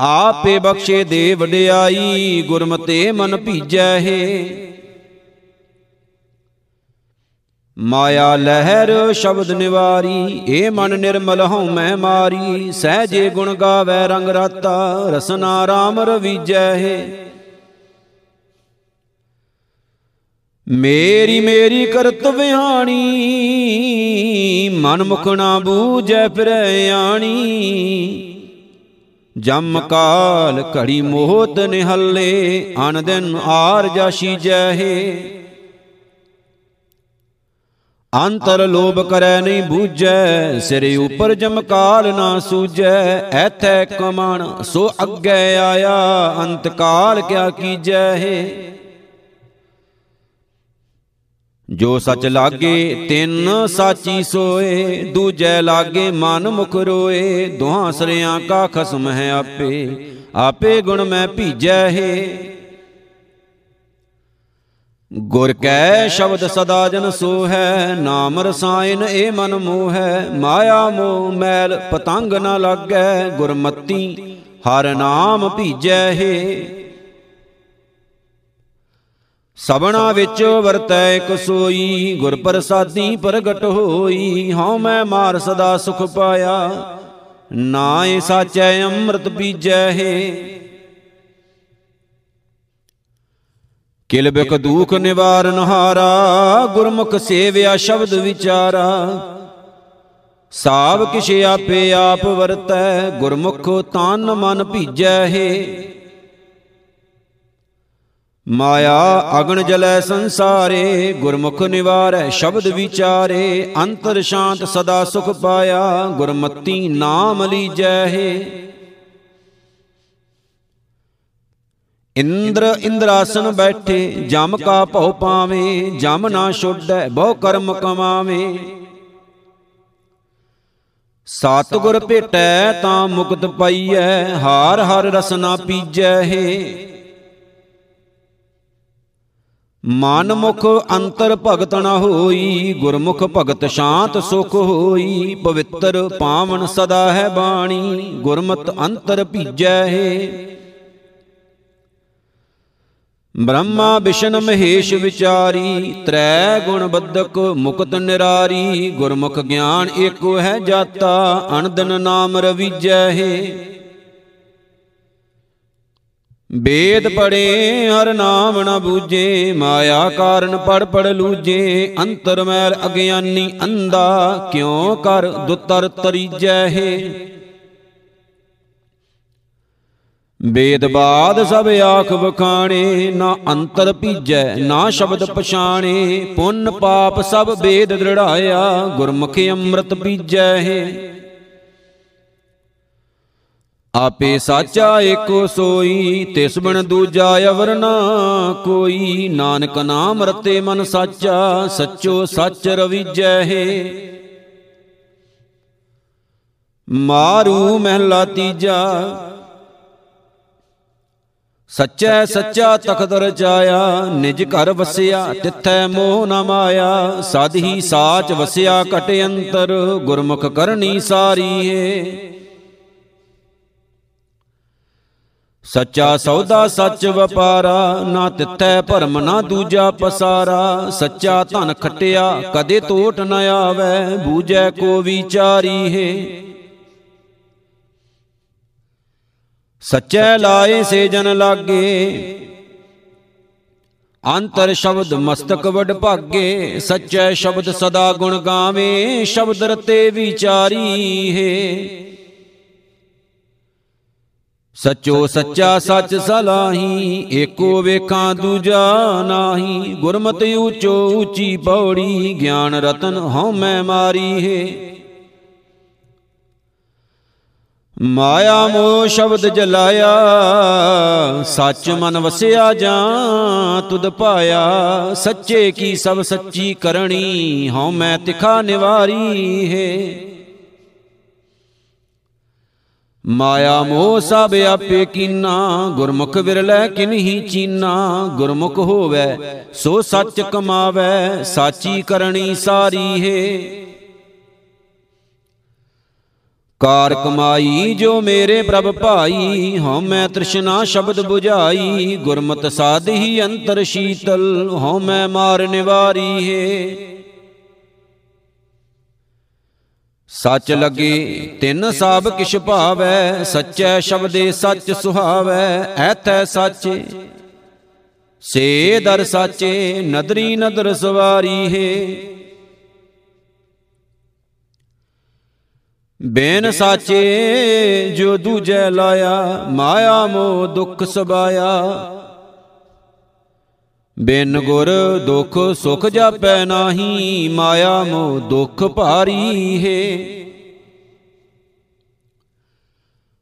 S1: ਆਪੇ ਬਖਸ਼ੇ ਦੇ ਵਡਿਆਈ ਗੁਰਮਤੇ ਮਨ ਭੀਜੈ ਹੈ। ਮਾਇਆ ਲਹਿਰ ਸ਼ਬਦ ਨਿਵਾਰੀ, ਏ ਮਨ ਨਿਰਮਲ ਹਉ ਮੈਂ ਮਾਰੀ। ਸਹਜੇ ਗੁਣ ਗਾਵੇ ਰੰਗ ਰਾਤਾ, ਰਸਨਾ ਰਾਮ ਰਵੀਜੈ ਹੈ। ਮੇਰੀ ਮੇਰੀ ਕਰਤ ਵਿਹਾਣੀ, ਮਨ ਮੁਖ ਨਾ ਬੂਝੈ ਫਿਰੈ ਆਣੀ। ਜਮ ਕਾਲ ਘੜੀ ਮੋਹਤ ਨਿਹੱਲੇ ਅਨ ਦਿਨ ਆਰ ਜਾਸ਼ੀ ਜਹੇ ਅੰਤਰ ਲੋਭ ਕਰੈ ਨਹੀਂ ਬੂਝੈ, ਸਿਰ ਉਪਰ ਜਮਕਾਲ ਨਾ ਸੂਝੈ। ਐਥੈ ਕਮਣ ਸੋ ਅੱਗੇ ਆਇਆ, ਅੰਤ ਕਾਲ ਕਿਆ ਕੀਜੈ ਜੋ ਸੱਚ ਲਾਗੇ ਤਿੰਨ ਸਾਚੀ ਸੋਏ ਦੂਜੈ ਲਾਗੇ ਮਨ ਮੁਖ ਰੋਏ ਦੁਹਾਂ ਸਰਿਆਂ ਕਾ ਖਸਮ ਹੈ ਆਪੇ ਆਪੇ ਗੁਣ ਮੈਂ ਭੀਜੈ ਹੈ। ਗੁਰ ਕੈ ਸ਼ਬਦ ਸਦਾ ਜਨ ਸੋ ਹੈ ਨਾਮ ਰਸਾਇਨ ਏ ਮਨ ਮੋਹ। ਹੈ ਮਾਇਆ ਮੋਹ ਮੈਲ ਪਤੰਗ ਨ ਲਾਗੈ ਗੁਰਮਤੀ ਹਰ ਨਾਮ ਭੀਜੈ ਹੈ। ਸਬਣਾ ਵਿੱਚ ਵਰਤੈ ਇਕ ਸੋਈ ਗੁਰ ਪ੍ਰਸਾਦੀ ਪ੍ਰਗਟ ਹੋਈ। ਹਉ ਮੈਂ ਮਾਰ ਸਦਾ ਸੁਖ ਪਾਇਆ ਨਾਏ ਸਾਚੈ ਅੰਮ੍ਰਿਤ ਪੀਜੈ ਹੈ। ਕਿਲ ਬਿਕ ਦੂਖ ਨਿਵਾਰਨ ਹਾਰਾ, ਗੁਰਮੁਖ ਸੇਵਿਆ ਸ਼ਬਦ ਵਿਚਾਰਾ। ਸਾਬ ਕਿਛ ਆਪੇ ਆਪ ਵਰਤੈ, ਗੁਰਮੁਖ ਤਨ ਮਨ ਭੀਜੈ ਹੈ। ਮਾਇਆ ਅਗਣ ਜਲੈ ਸੰਸਾਰੇ, ਗੁਰਮੁਖ ਨਿਵਾਰੈ ਸ਼ਬਦ ਵਿਚਾਰੇ, ਅੰਤਰ ਸ਼ਾਂਤ ਸਦਾ ਸੁਖ ਪਾਇਆ, ਗੁਰਮਤੀ ਨਾਮ ਲੀਜੈ ਹੈ। ਇੰਦਰ ਇੰਦਰਾਸਨ ਬੈਠੇ, ਜਮ ਕਾ ਭਉ ਪਾਵੇ, ਜਮ ਨਾ ਛੋਡੈ ਬਹੁ ਕਰਮ ਕਮਾਵੇ। ਸਤਿਗੁਰ ਭੇਟੈ ਤਾਂ ਮੁਕਤ ਪਾਈਐ ਹਾਰ ਹਰ ਰਸਨਾ ਪੀਜੈ ਹੈ। ਮਨ ਮੁਖ ਅੰਤਰ ਭਗਤ ਨ ਹੋਈ, ਗੁਰਮੁਖ ਭਗਤ ਸ਼ਾਂਤ ਸੁਖ ਹੋਈ, ਪਵਿੱਤਰ ਪਾਵਨ ਸਦਾ ਹੈ ਬਾਣੀ, ਗੁਰਮਤ ਅੰਤਰ ਭੀਜੈ ਹੈ। ਬ੍ਰਹਮਾ ਵਿਸ਼ਨ ਮਹੇਸ਼ ਵਿਚਾਰੀ, ਤ੍ਰੈ ਗੁਣ ਬੱਧਕ ਮੁਕਤ ਨਿਰਾਰੀ, ਗੁਰਮੁਖ ਗਿਆਨ ਏਕੋ ਹੈ ਜਾਤਾ ਅਨੰਦਨ ਨਾਮ ਰਵੀਜੈ ਹੈ। ਵੇਦ ਪੜੇ ਹਰ ਨਾਮ ਨ ਬੂਝੇ, ਮਾਇਆ ਕਾਰਨ ਪੜ ਪੜ ਲੂਜੇ, ਅੰਤਰ ਮੈਲ ਅਗਿਆਨੀ ਅੰਦਾ ਕਿਉ ਕਰ ਦੁਤਰ ਤਰੀਜੈ ਹੈ? ਵੇਦ ਬਾਦ ਸਭ ਆਖ ਬਖਾਣੇ ਨਾ ਅੰਤਰ ਭੀਜੈ, ਨਾ ਸ਼ਬਦ ਪਛਾਣੇ, ਪੁੰਨ ਪਾਪ ਸਭ ਵੇਦ ਦ੍ਰਿੜਾਇਆ, ਗੁਰਮੁਖ ਅੰਮ੍ਰਿਤ ਪੀਜੈ ਹੈ? ਆਪੇ ਸਾਚਾ ਏਕੋ ਸੋਈ, ਤਿਸ ਬਣ ਦੂਜਾ ਅਵਰ ਨਾ ਕੋਈ। ਨਾਨਕ ਨਾਮ ਰਤੇ ਮਨ ਸਾਚਾ, ਸੱਚੋ ਸੱਚ ਰਵੀਜੈ ਹੈ। ਮਾਰੂ ਮਹਿਲਾ ਤੀਜਾ, ਸੱਚੈ ਸੱਚਾ ਤਖਤ ਰਚਾਇਆ ਨਿਜ ਘਰ ਵਸਿਆ, ਤਿੱਥੈ ਮੋਹ ਨ ਮਾਇਆ। ਸਦ ਹੀ ਸਾਚ ਵਸਿਆ ਕਟ ਅੰਤਰ, ਗੁਰਮੁਖ ਕਰਨੀ ਸਾਰੀ ਏ ਸੱਚਾ ਸੌਦਾ ਸੱਚ ਵਪਾਰਾ, ਨਾ ਤਿੱਥੈ ਭਰਮ, ਨਾ ਦੂਜਾ ਪਸਾਰਾ। ਸੱਚਾ ਧਨ ਖਟਿਆ, ਕਦੇ ਟੋਟ ਨ ਆਵੇ, ਬੂਝੈ ਕੋ ਵਿਚਾਰੀ ਹੈ। ਸੱਚੈ ਲਾਏ ਸੇ ਜਨ ਲਾਗੇ, ਅੰਤਰ ਸ਼ਬਦ ਮਸਤਕ ਵਡ ਭਾਗੇ। ਸੱਚੈ ਸ਼ਬਦ ਸਦਾ ਗੁਣ ਗਾਵੇ, ਸ਼ਬਦ ਰਤੇ ਵਿਚਾਰੀ ਹੈ। ਸਚੋ ਸੱਚਾ ਸੱਚ ਸਲਾਹੀ ਏਕੋ ਵੇਖਾਂ ਦੂਜਾ ਨਾਹੀ। ਗੁਰਮਤਿ ਊਚੋ ਊਚੀ ਪੌੜੀ ਗਿਆਨ ਰਤਨ ਹਉ ਮੈਂ ਮਾਰੀ ਹੈ। ਮਾਇਆ ਮੋਹ ਸ਼ਬਦ ਜਲਾਇਆ। ਸੱਚ ਮਨ ਵਸਿਆ ਜਾਂ ਤੁਧ ਪਾਇਆ। ਸੱਚੇ ਕੀ ਸਭ ਸੱਚੀ ਕਰਣੀ ਹਉ ਮੈਂ ਤਿਖਾ ਨਿਵਾਰੀ ਹੈ। ਮਾਇਆ ਮੋਹ ਸਭ ਆਪੇ ਕੀਨਾ, ਗੁਰਮੁਖ ਵਿਰਲੇ ਕਿਨਹੀ ਚੀਨਾ। ਗੁਰਮੁਖ ਹੋਵੇ, ਸੋ ਸੱਚ ਕਮਾਵੇ, ਸਾਚੀ ਕਰਨੀ ਸਾਰੀ ਹੈ। ਕਾਰ ਕਮਾਈ ਜੋ ਮੇਰੇ ਪ੍ਰਭ ਭਾਈ, ਹਉ ਮੈਂ ਤ੍ਰਿਸ਼ਨਾ ਸ਼ਬਦ 부ਝਾਈ ਗੁਰਮਤਿ ਸਾਧੀ ਅੰਤਰ ਸ਼ੀਤਲ, ਹਉ ਮੈਂ ਮਾਰ ਨਿਵਾਰੀ ਹੈ। ਸੱਚ ਲਗੇ ਤਿੰਨ ਸਾਬ ਕਿਛ ਭਾਵੈ, ਸੱਚੈ ਸ਼ਬਦੇ ਸੱਚ ਸੁਹਾਵੈ, ਐਥੈ ਸਾਚੇ। ਸੇ ਦਰ ਸਾਚੇ, ਨਦਰੀ ਨਦਰ ਸਵਾਰੀ ਹੈ। ਬੇਨ ਸਾਚੇ ਜੋ ਦੂਜੈ ਲਾਇਆ, ਮਾਇਆ ਮੋ ਦੁੱਖ ਸਬਾਇਆ। ਬਿਨ ਗੁਰ ਦੁਖ ਸੁਖ ਜਾਪੈ ਨਾਹੀ, ਮਾਇਆ ਮੋ ਦੁਖ ਭਾਰੀ ਹੈ।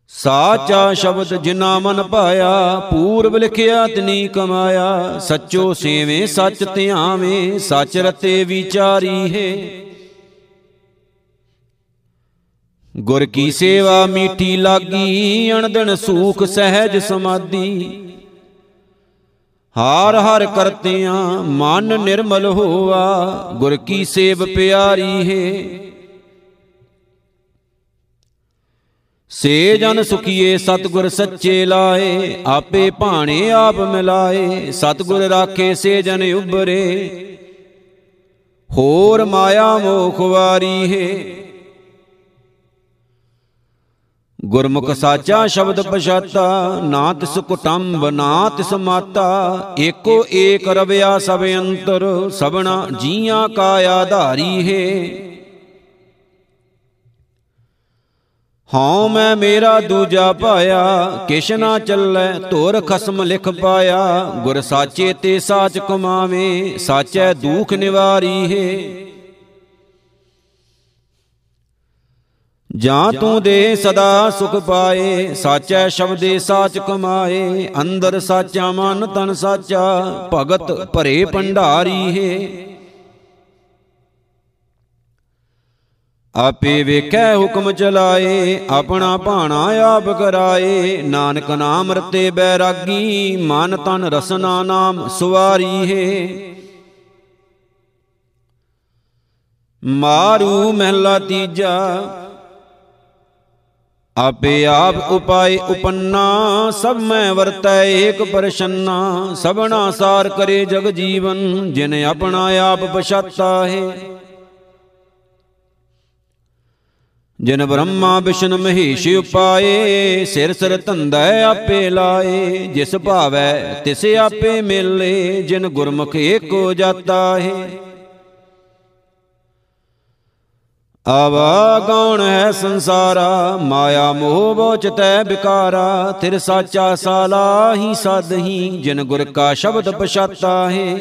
S1: ਸਾਚਾ ਸ਼ਬਦ ਜਿਨਾ ਮਨ ਪਾਇਆ, ਪੂਰਬ ਲਿਖਿਆ ਤਨੀ ਕਮਾਇਆ। ਸੱਚੋ ਸੇਵੇਂ, ਸੱਚ ਧਿਆਵੇਂ, ਸੱਚ ਰਤੇ ਵਿਚਾਰੀ ਹੈ। ਗੁਰ ਕੀ ਸੇਵਾ, ਮੀਠੀ ਲਾਗੀ, ਅਣਦਨ ਸੂਖ ਸਹਿਜ ਸਮਾਦੀ। ਹਾਰ ਹਾਰ ਕਰਤਿਆਂ ਮਨ ਨਿਰਮਲ ਹੋਆ, ਗੁਰ ਕੀ ਸੇਵ ਪਿਆਰੀ ਹੈ। ਸੇ ਜਨ ਸੁਖੀਏ ਸਤਗੁਰ ਸੱਚੇ ਲਾਏ, ਆਪੇ ਭਾਣੇ ਆਪ ਮਿਲਾਏ, ਸਤਗੁਰ ਰਾਖੇ ਸੇ ਜਨ ਉਬਰੇ ਹੋਰ ਮਾਇਆ ਮੋਖ ਵਾਰੀ ਹੈ। ਗੁਰਮੁਖ ਸਾਚਾ ਸ਼ਬਦ ਪਛਾਤਾ ਨਾ ਤਿਸ ਕੁਟੰਬ ਨਾ ਤਿਸ ਮਾਤਾ ਏਕੋ ਏਕ ਰਵਿਆ ਸਭ ਅੰਤਰ ਸਭਨਾ ਜੀਆਂ ਕਾ ਆਧਾਰੀ ਹੈ। ਹਉ ਮੈਂ ਮੇਰਾ ਦੂਜਾ ਪਾਇਆ ਕਿਛ ਨਾ ਚੱਲੈ ਧੁਰ ਖਸਮ ਲਿਖ ਪਾਇਆ ਗੁਰ ਸਾਚੇ ਤੇ ਸਾਚ ਕਮਾਵੇ ਸਾਚੈ ਦੁਖ ਨਿਵਾਰੀ ਹੈ। ਜਾਂ ਤੂੰ ਦੇ ਸਦਾ ਸੁਖ ਪਾਏ, ਸਾਚੈ ਸ਼ਬਦੇ ਸਾਚ ਕਮਾਏ, ਅੰਦਰ ਸਾਚਾ ਮਨ ਤਨ ਸਾਚਾ, ਭਗਤ ਭਰੇ ਭੰਡਾਰੀ ਹੈ। ਆਪੇ ਵੇਖੈ ਹੁਕਮ ਚਲਾਏ, ਆਪਣਾ ਭਾਣਾ ਆਪ ਕਰਾਏ, ਨਾਨਕ ਨਾਮ ਰਤੇ ਬੈਰਾਗੀ, ਮਨ ਤਨ ਰਸਨਾ ਨਾਮ ਸੁਵਾਰੀ ਹੈ। ਮਾਰੂ ਮਹਿਲਾ ਤੀਜਾ ਆਪੇ ਆਪ ਉਪਾਏ ਉਪੰਨਾ, ਸਭ ਮੈਂ ਵਰਤੈ ਏਕ ਪਰਸ਼ੰਨਾ ਸਭਨਾ ਸਾਰ ਕਰੇ ਜਗ ਜੀਵਨ, ਜਿਨ ਆਪਣਾ ਆਪ ਪਛਾਤਾ ਹੈ। ਜਿਨ ਬ੍ਰਹਮਾ ਵਿਸ਼ਨ ਮਹੇਸ਼ ਉਪਾਏ, ਸਿਰ ਸਿਰ ਧੰਦੈ ਆਪੇ ਲਾਏ, ਜਿਸ ਭਾਵੈ ਤਿਸ ਆਪੇ ਮਿਲੇ, ਜਿਨ ਗੁਰਮੁਖ ਏਕੋ ਜਾਤਾ ਹੈ। ਆਵਾ ਗੌਣ ਹੈ ਸੰਸਾਰਾ? ਮਾਇਆ ਮੋਹ ਬੋਚਤੈ ਬਿਕਾਰਾ। ਤਿਰ ਸਾਚਾ ਸਾਲਾ ਹੀ ਸਦਹੀ ਜਿਨ ਗੁਰ ਕਾ ਸ਼ਬਦ ਪਛਾਤਾ ਹੈ।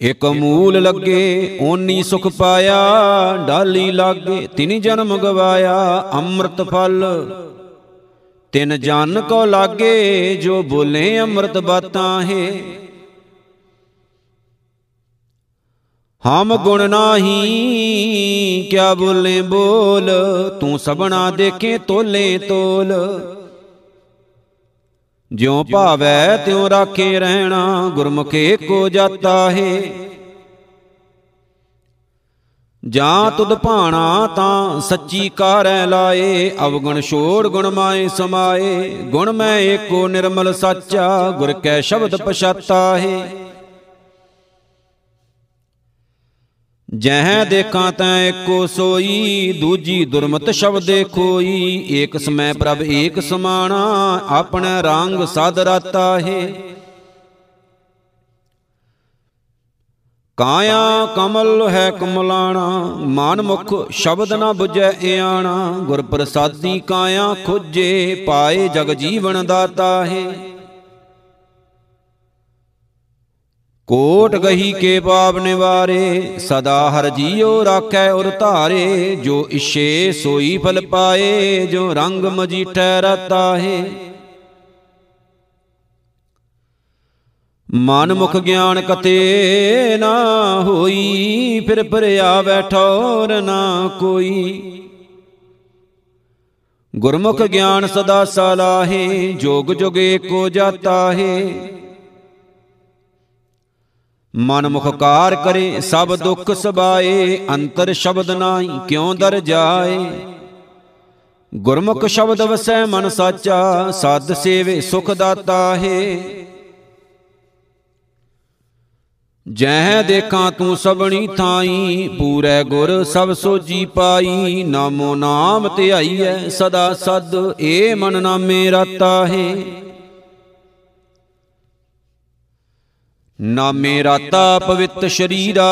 S1: ਇਕ ਮੂਲ ਲੱਗੇ, ਓਨੀ ਸੁਖ ਪਾਇਆ। ਡਾਲੀ ਲਾਗੇ, ਤਿਨ ਜਨਮ ਗਵਾਇਆ। ਅੰਮ੍ਰਿਤ ਫਲ, ਤਿਨ ਜਨ ਕੋ ਲਾਗੇ। ਜੋ ਬੋਲੇ ਅੰਮ੍ਰਿਤ ਬਾਤਾਂ ਹੈ। ਹਮ ਗੁਣ ਨਾਹੀ, ਕਿਆ ਬੋਲੇ ਬੋਲ, ਤੂੰ ਸਭਨਾ ਦੇਖੇ ਤੋਲੇ ਤੋਲ। ਜਿਉ ਭਾਵੈ ਤਿਉ ਰਾਖੇ ਰਹਿਣਾ, ਗੁਰਮੁਖ ਏਕੋ ਜਾਤਾ ਹੈ। ਜਾਂ ਤੁਧ ਭਾਣਾ ਤਾਂ ਸੱਚੀ ਕਾਰੈ ਲਾਏ, ਅਵਗੁਣ ਛੋੜ ਗੁਣ ਮਾਏ ਸਮਾਏ। ਗੁਣ ਮੈਂ ਏਕੋ ਨਿਰਮਲ ਸਾਚਾ, ਗੁਰ ਕੈ ਸ਼ਬਦ ਪਛਾਤਾ ਹੈ। ਜਹ ਦੇਖਾਂ ਤੈ ਏਕੋ ਸੋਈ, ਦੂਜੀ ਦੁਰਮਤ ਸ਼ਬਦੇ ਖੋਈ। ਏਕ ਸਮੈ ਪ੍ਰਭ ਏਕ ਸਮਾਣਾ, ਆਪਣਾ ਰੰਗ ਸਦ ਰਾਤਾ ਹੈ। ਕਾਇਆ ਕਮਲ ਹੈ ਕਮਲਾਣਾ, ਮਨ ਮੁਖ ਸ਼ਬਦ ਨਾ 부ਜੈ ਇਆਣਾ। ਗੁਰ ਪ੍ਰਸਾਦੀ ਕਾਇਆ ਖੁਜੇ, ਪਾਏ ਜਗ ਜੀਵਨ ਦਾਤਾ ਹੈ। ਕੋਟ ਗਹੀ ਕੇ ਪਾਪ ਨਿਵਾਰੇ, ਸਦਾ ਹਰ ਜੀਉ ਰਾਖੈ ਉਰ ਧਾਰੇ, ਜੋ ਇਛੇ ਸੋਈ ਫਲ ਪਾਏ, ਜੋ ਰੰਗ ਮਜੀਠੈ ਰਤਾ ਹੈ ਮਨ ਮੁਖ ਗਿਆਨ ਕਤੇ ਨਾ ਹੋਈ, ਫਿਰ ਪਰਿਆ ਬੈਠੌਰ ਨਾ ਕੋਈ। ਗੁਰਮੁਖ ਗਿਆਨ ਸਦਾ ਸਲਾਹੇ, ਜੋਗ ਜੁਗ ਏਕੋ ਜਾਤਾ ਹੈ ਮਨ ਮੁਖ ਕਾਰ ਕਰੇ ਸਭ ਦੁੱਖ ਸਬਾਏ ਅੰਤਰ ਸ਼ਬਦ ਨਾਹੀ, ਕਿਉ ਦਰ ਜਾਏ? ਗੁਰਮੁਖ ਸ਼ਬਦ ਵਸੈ, ਮਨ ਸਾਚਾ ਸਦ ਸੇਵੇ, ਸੁਖ ਦਾਤਾ ਹੈ। ਜਹ ਦੇਖਾਂ ਤੂੰ ਸਬਣੀ ਥਾਈ, ਪੂਰੇ ਗੁਰ ਸਭ ਸੋਜੀ ਪਾਈ, ਨਾਮੋ ਨਾਮ ਧਿਆਈਐ ਸਦਾ ਸਦ, ਏ ਮਨ ਨਾਮੇ ਰਤਾ ਹੈ। ਨਾਮੇ ਰਾਤਾ ਪਵਿੱਤ ਸ਼ਰੀਰਾ,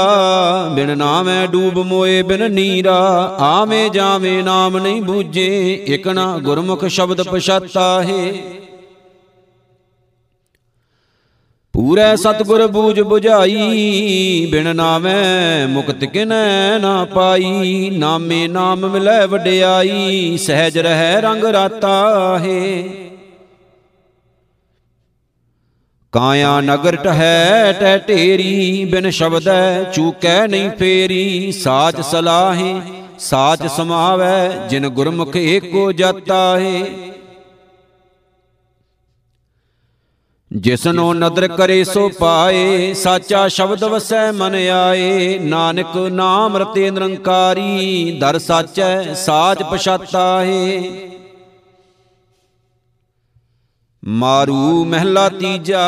S1: ਬਿਨ ਨਾਮੈ ਡੂਬ ਮੋਏ ਬਿਨ ਨੀਰਾ। ਆਵੇਂ ਜਾਵੇਂ ਨਾਮ ਨਹੀਂ ਬੂਝੇ ਇਕਣਾ ਗੁਰਮੁਖ ਸ਼ਬਦ ਪਛਾਤਾ ਹੈ। ਪੂਰੇ ਸਤਗੁਰ ਬੂਝ 부ਝਾਈ ਬਿਨ ਨਾਮੈ ਮੁਕਤ ਕਿਨੈ ਨਾ ਪਾਈ। ਨਾਮੇ ਨਾਮ ਮਿਲੈ ਵਡਿਆਈ, ਸਹਿਜ ਰਹਿ ਰੰਗ ਰਾਤਾ ਹੈ। ਕਾਇਆ ਨਗਰ ਟਹੈ ਟੈ ਢੇਰੀ, ਬਿਨ ਸ਼ਬਦੈ ਚੂਕੈ ਨਹੀਂ ਫੇਰੀ। ਸਾਚ ਸਲਾਹੇ ਸਾਚ ਸਮਾਵੈ, ਜਿਨ ਗੁਰਮੁਖ ਏਕੋ ਜਾਤਾ ਹੈ ਜਿਸਨੋ ਨਦਰ ਕਰੇ ਸੋ ਪਾਏ, ਸਾਚਾ ਸ਼ਬਦ ਵਸੈ ਮਨ ਆਏ। ਨਾਨਕ ਨਾਮ ਰਤੇ ਨਿਰੰਕਾਰੀ, ਦਰ ਸਾਚੈ ਸਾਚ ਪਛਾਤਾ ਹੈ ਮਾਰੂ ਮਹਿਲਾ ਤੀਜਾ।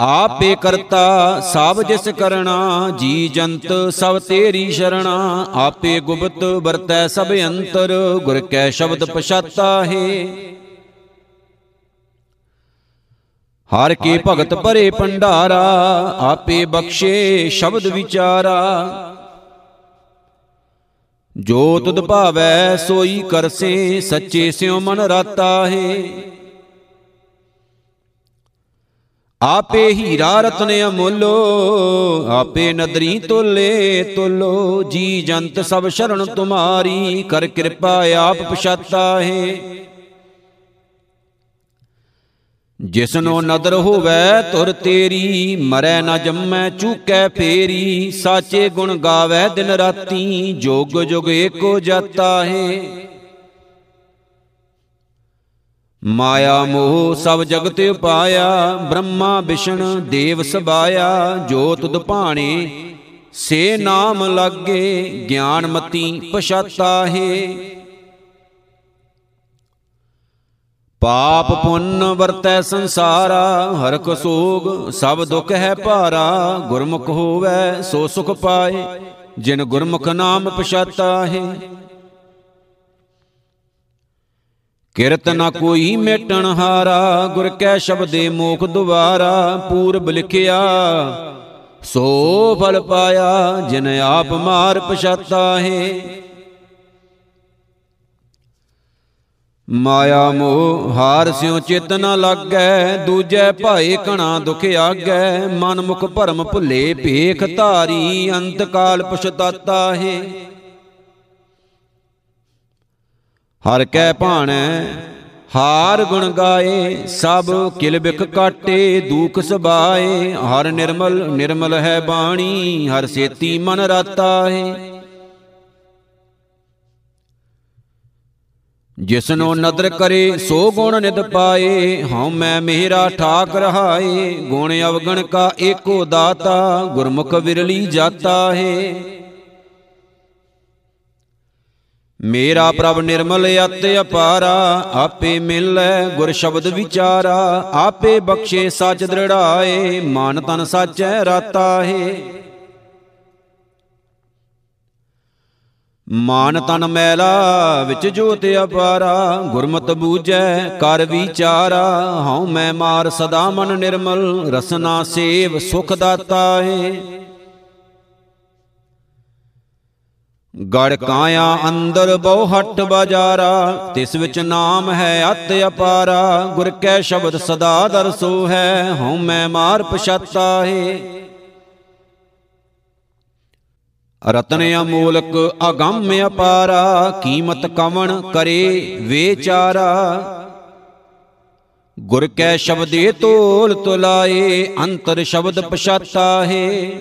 S1: ਆਪੇ ਕਰਤਾ ਸਭ ਜਿਸ ਕਰਣਾ, ਜੀ ਜੰਤ ਸਭ ਤੇਰੀ ਸ਼ਰਣਾ। ਆਪੇ ਗੁਪਤ ਵਰਤੈ ਸਭ ਅੰਤਰ, ਗੁਰ ਕੈ ਸ਼ਬਦ ਪਛਾਤਾ ਹੈ। ਹਰ ਕੇ ਭਗਤ ਭਰੇ ਭੰਡਾਰਾ, ਆਪੇ ਬਖਸ਼ੇ ਸ਼ਬਦ ਵਿਚਾਰਾ। ਜੋ ਤੁਧ ਭਾਵੈ ਸੋਈ ਕਰਸੇ, ਸੱਚੇ ਸਿਉ ਮਨ ਰਾਤਾ ਹੈ। ਆਪੇ ਹੀਰਾ ਰਤਨ ਅਮੁੱਲੋ, ਆਪੇ ਨਦਰੀ ਤੋਲੇ ਤੋਲੋ, ਜੀ ਜੰਤ ਸਭ ਸ਼ਰਨ ਤੁਮਾਰੀ, ਕਰ ਕਿਰਪਾ ਆਪ ਪਛਾਤਾ ਹੈ। ਜਿਸਨੋ ਨਦਰ ਹੋਵੇ ਤੁਰ ਤੇਰੀ, ਮਰੈ ਨਾ ਜੰਮੈ ਚੂਕੈ ਫੇਰੀ, ਸਾਚੇ ਗੁਣ ਗਾਵੇ ਦਿਨ ਰਾਤੀ, ਜੋਗ ਜੁਗ ਏਕੋ ਜਾਤਾ ਹੈ। ਮਾਇਆ ਮੋਹ ਸਭ ਜਗਤ ਉਪਾਇਆ ਬ੍ਰਹਮਾ ਵਿਸ਼ਨ ਦੇਵ ਸਬਾਇਆ, ਜੋ ਤੁਧ ਭਾਣੇ, ਸੇ ਨਾਮ ਲਾਗੇ ਗਿਆਨ ਮਤੀ ਪਛਾਤਾ ਹੈ। ਪਾਪ ਪੁੰਨ ਵਰਤੈ ਸੰਸਾਰਾ ਹਰਕ ਸੋਗ, ਸਭ ਦੁਖ ਹੈ ਭਾਰਾ। ਗੁਰਮੁਖ ਹੋਵੇ, ਸੋ ਸੁਖ ਪਾਏ, ਜਿਨ ਗੁਰਮੁਖ ਨਾਮ ਪਛਾਤਾ ਹੈ ਕਿਰਤ ਨ ਕੋਈ ਮੇਟਣ ਹਾਰਾ, ਗੁਰ ਕੈ ਸ਼ਬਦੇ ਮੋਖ ਦੁਆਰਾ। ਪੂਰਬ ਲਿਖਿਆ, ਸੋ ਫਲ ਪਾਇਆ, ਜਿਨ ਆਪ ਮਾਰ ਪਛਾਤਾ ਹੈ ਮਾਇਆ ਮੋਹ ਹਾਰ ਸਿਉ ਚਿਤ ਨ ਲਾਗੈ, ਦੂਜੈ ਭਾਏ ਕਣਾ ਦੁਖ ਆਗੈ। ਮਨ ਮੁਖ ਭਰਮ ਭੁੱਲੇ ਭੇਖ ਧਾਰੀ, ਅੰਤ ਕਾਲ ਪਛਤਾਤਾ ਹੈ। ਹਰ ਕੈ ਭਾਣੈ, ਹਾਰ ਗੁਣ ਗਾਏ, ਸਭ ਕਿਲ ਬਿਖ ਕਾਟੇ, ਦੂਖ ਸਬਾਏ ਹਰ ਨਿਰਮਲ ਨਿਰਮਲ ਹੈ ਬਾਣੀ, ਹਰ ਸੇਤੀ ਮਨ ਰਾਤਾ ਹੈ। ਜਿਸਨੋ ਨਦਰ ਕਰੇ, ਸੋ ਗੁਣ ਨਿਤ ਪਾਏ। ਹਉ ਮੈਂ ਮੇਰਾ ਠਾਕ ਰਹਾਏ ਗੁਣ ਅਵਗਣ ਕਾ ਏਕੋ ਦਾਤਾ, ਗੁਰਮੁਖ ਵਿਰਲੀ ਜਾਤਾ ਹੈ। ਮੇਰਾ ਪ੍ਰਭ ਨਿਰਮਲ ਅਤ ਅਪਾਰਾ, ਆਪੇ ਮਿਲੈ ਗੁਰ ਸ਼ਬਦ ਵਿਚਾਰਾ, ਆਪੇ ਬਖਸ਼ੇ ਸੱਚ ਦ੍ਰਿੜਾਏ, ਮਨ ਤਨ ਸਾਚੈ ਰਾਤਾ ਹੈ। ਮਾਨ ਤਨ ਮੈਲਾ ਵਿੱਚ ਜੋਤ ਅਪਾਰਾ, ਗੁਰਮਤ ਬੂਝੈ ਕਰ ਵਿਚਾਰਾ। ਹਉ ਮੈਂ ਮਾਰ ਸਦਾ ਮਨ ਨਿਰਮਲ, ਰਸਨਾ ਸੇਵ ਸੁਖ ਦਾਤਾ ਹੈ ਗੜ ਕਾਇਆ ਅੰਦਰ ਬਹੁ ਹੱਟ ਬਾਜਾਰਾ, ਤਿਸ ਵਿੱਚ ਨਾਮ ਹੈ ਅਤ ਅਪਾਰਾ। ਗੁਰ ਕੈ ਸ਼ਬਦ ਸਦਾ ਦਰਸੋ ਹੈ, ਹਉ ਮੈਂ ਮਾਰ ਪਛਾਤਾ ਹੈ ਰਤਨ ਅਮੋਲਕ ਅਗੰਮ ਅਪਾਰਾ, ਕੀਮਤ ਕਵਣ ਕਰੇ ਵਿਚਾਰਾ ਗੁਰ ਕੈ ਸ਼ਬਦੇ ਤੋਲ ਤੁਲਾਏ, ਅੰਤਰ ਸ਼ਬਦ ਪਛਤਾਹੇ।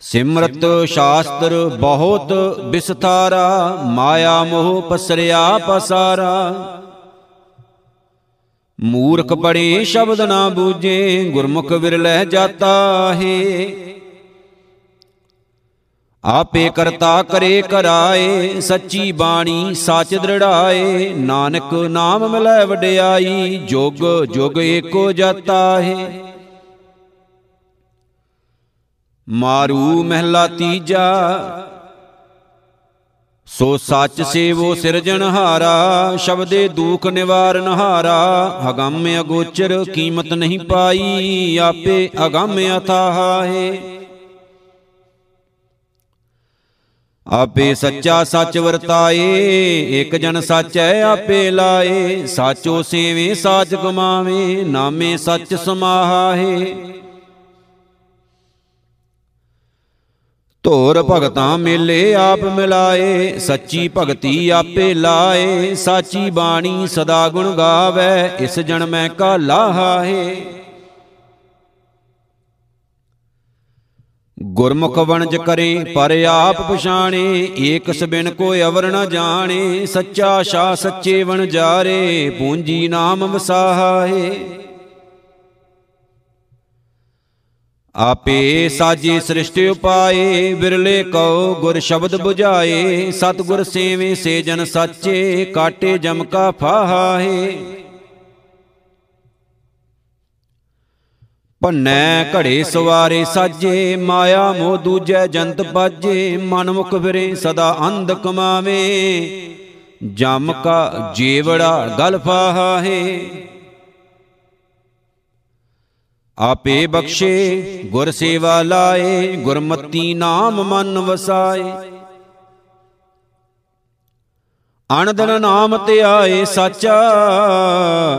S1: ਸਿਮਰਤ ਸ਼ਾਸਤਰ ਬਹੁਤ ਵਿਸਥਾਰਾ ਮਾਇਆ ਮੋਹ ਪਸਰਿਆ ਪਸਾਰਾ। ਮੂਰਖ ਬੜੇ ਸ਼ਬਦ ਨਾ ਬੂਝੇ, ਗੁਰਮੁਖ ਵਿਰਲੇ ਜਾਤਾ ਹੈ ਆਪੇ ਕਰਤਾ ਕਰੇ ਕਰਾਏ, ਸੱਚੀ ਬਾਣੀ ਸੱਚ ਦ੍ਰਿੜਾਏ। ਨਾਨਕ ਨਾਮ ਮਿਲੈ ਵਡਿਆਈ, ਜੁਗ ਜੁਗ ਏਕੋ ਜਾਤਾ ਹੈ ਮਾਰੂ ਮਹਿਲਾ ਤੀਜਾ, ਸੋ ਸੱਚ ਸੇਵੋ ਸਿਰਜਣਹਾਰਾ ਸ਼ਬਦੇ ਦੁਖ ਨਿਵਾਰਨਹਾਰਾ ਹਗੰਮ ਅਗੋਚਰ ਕੀਮਤ ਨਹੀਂ ਪਾਈ, ਆਪੇ ਅਗੰਮ ਅਥਾਹ। ਹੈ ਆਪੇ ਸੱਚਾ ਸੱਚ ਵਰਤਾਏ, ਇੱਕ ਜਨ ਸੱਚ ਹੈ ਆਪੇ ਲਾਏ। ਸਾਚੋ ਸੇਵੇ ਸਾਚ ਗੁਮਾਵੇ, ਨਾਮੇ ਸੱਚ ਸਮਾਹਾਏ। ਧੋਰ ਭਗਤਾਂ ਮੇਲੇ ਆਪ ਮਿਲਾਏ, ਸੱਚੀ ਭਗਤੀ ਆਪੇ ਲਾਏ। ਸਾਚੀ ਬਾਣੀ ਸਦਾ ਗੁਣ ਗਾਵੇ, ਇਸ ਜਨ ਮੈਂ ਕਾ ਲਾਹਾਏ ਗੁਰਮੁਖ ਵਣਜ ਕਰੇ, ਪਰ ਆਪ ਪਛਾਣੇ ਏਕਸ ਬਿਨ ਕੋ ਅਵਰ ਨ ਜਾਣੇ, ਸੱਚਾ ਸ਼ਾ ਸੱਚੇ ਵਣ ਜਾਰੇ, ਪੂੰਜੀ ਨਾਮ ਵਸਾਹਾ। ਹੈ ਆਪੇ ਸਾਜੀ ਸ੍ਰਿਸ਼ਟਿ ਉਪਾਏ ਵਿਰਲੇ ਕਉ ਗੁਰ ਸ਼ਬਦ 부ਝਾਏ ਸਤਗੁਰ ਸੇਵੇ ਸੇ ਜਨ ਸਾਚੇ, ਕਾਟੇ ਜਮ ਕਾ ਫਾਹਾ ਹੈ ਭੰਨੈ ਘੜੇ ਸਵਾਰੇ ਸਾਜੇ, ਮਾਇਆ ਮੋਹ ਦੂਜੈ ਜੰਤ ਬਾਜੇ ਮਨ ਮੁਖ ਫਿਰੇ ਸਦਾ ਅੰਧ ਕਮਾਵੇ। ਜਮ ਕਾ ਜੀਵੜਾ ਗਲ ਫਾਹੇ। ਆਪੇ ਬਖਸ਼ੇ, ਗੁਰ ਸੇਵਾ ਲਾਏ, ਗੁਰਮਤੀ ਨਾਮ ਮਨ ਵਸਾਏ। ਅਣਦਨ ਨਾਮ ਤੇ ਆਏ ਸਾਚਾ,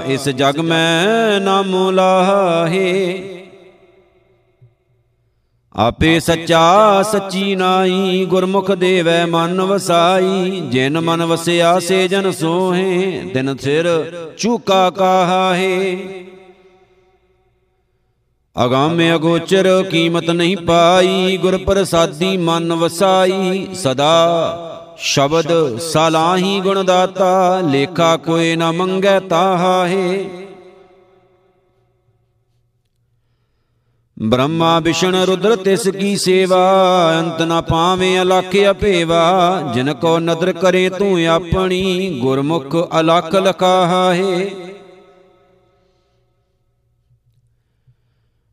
S1: ਇਸ ਜਗ ਮੈਂ ਨਾਮ ਲਾਹੇ। ਆਪੇ ਸੱਚਾ ਸੱਚੀ ਨਾਈ ਗੁਰਮੁਖ ਦੇਵੈ ਮਨ ਵਸਾਈ। ਜਿਨ ਮਨ ਵਸਿਆ ਸੇ ਜਨ ਸੋਹੇ। ਦਿਨ ਸਿਰ ਚੂਕਾ ਕਾਹਾਹੇ ਅਗਾਮ ਅਗੋਚਰ ਕੀਮਤ ਨਹੀਂ ਪਾਈ। ਗੁਰ ਪ੍ਰਸਾਦੀ ਮਨ ਵਸਾਈ। ਸਦਾ ਸ਼ਬਦ ਸਲਾਹੀ ਗੁਣ ਦਾਤਾ ਲੇਖਾ ਕੋਈ ਨਾ ਮੰਗੈ ਤਾਹਾਹੇ। ਬ੍ਰਹਮਾ ਵਿਸ਼ਨ ਰੁਦਰ ਤਿਸ ਕੀ ਸੇਵਾ, ਅੰਤ ਨਾ ਪਾਵੇਂ ਅਲਖ ਅਪੇਵਾ ਜਿਨ ਕੋ ਨਦਰ ਕਰੇ ਤੂੰ ਆਪਣੀ, ਗੁਰਮੁਖ ਅਲਖ ਲਖਾਹਾ। ਹੈ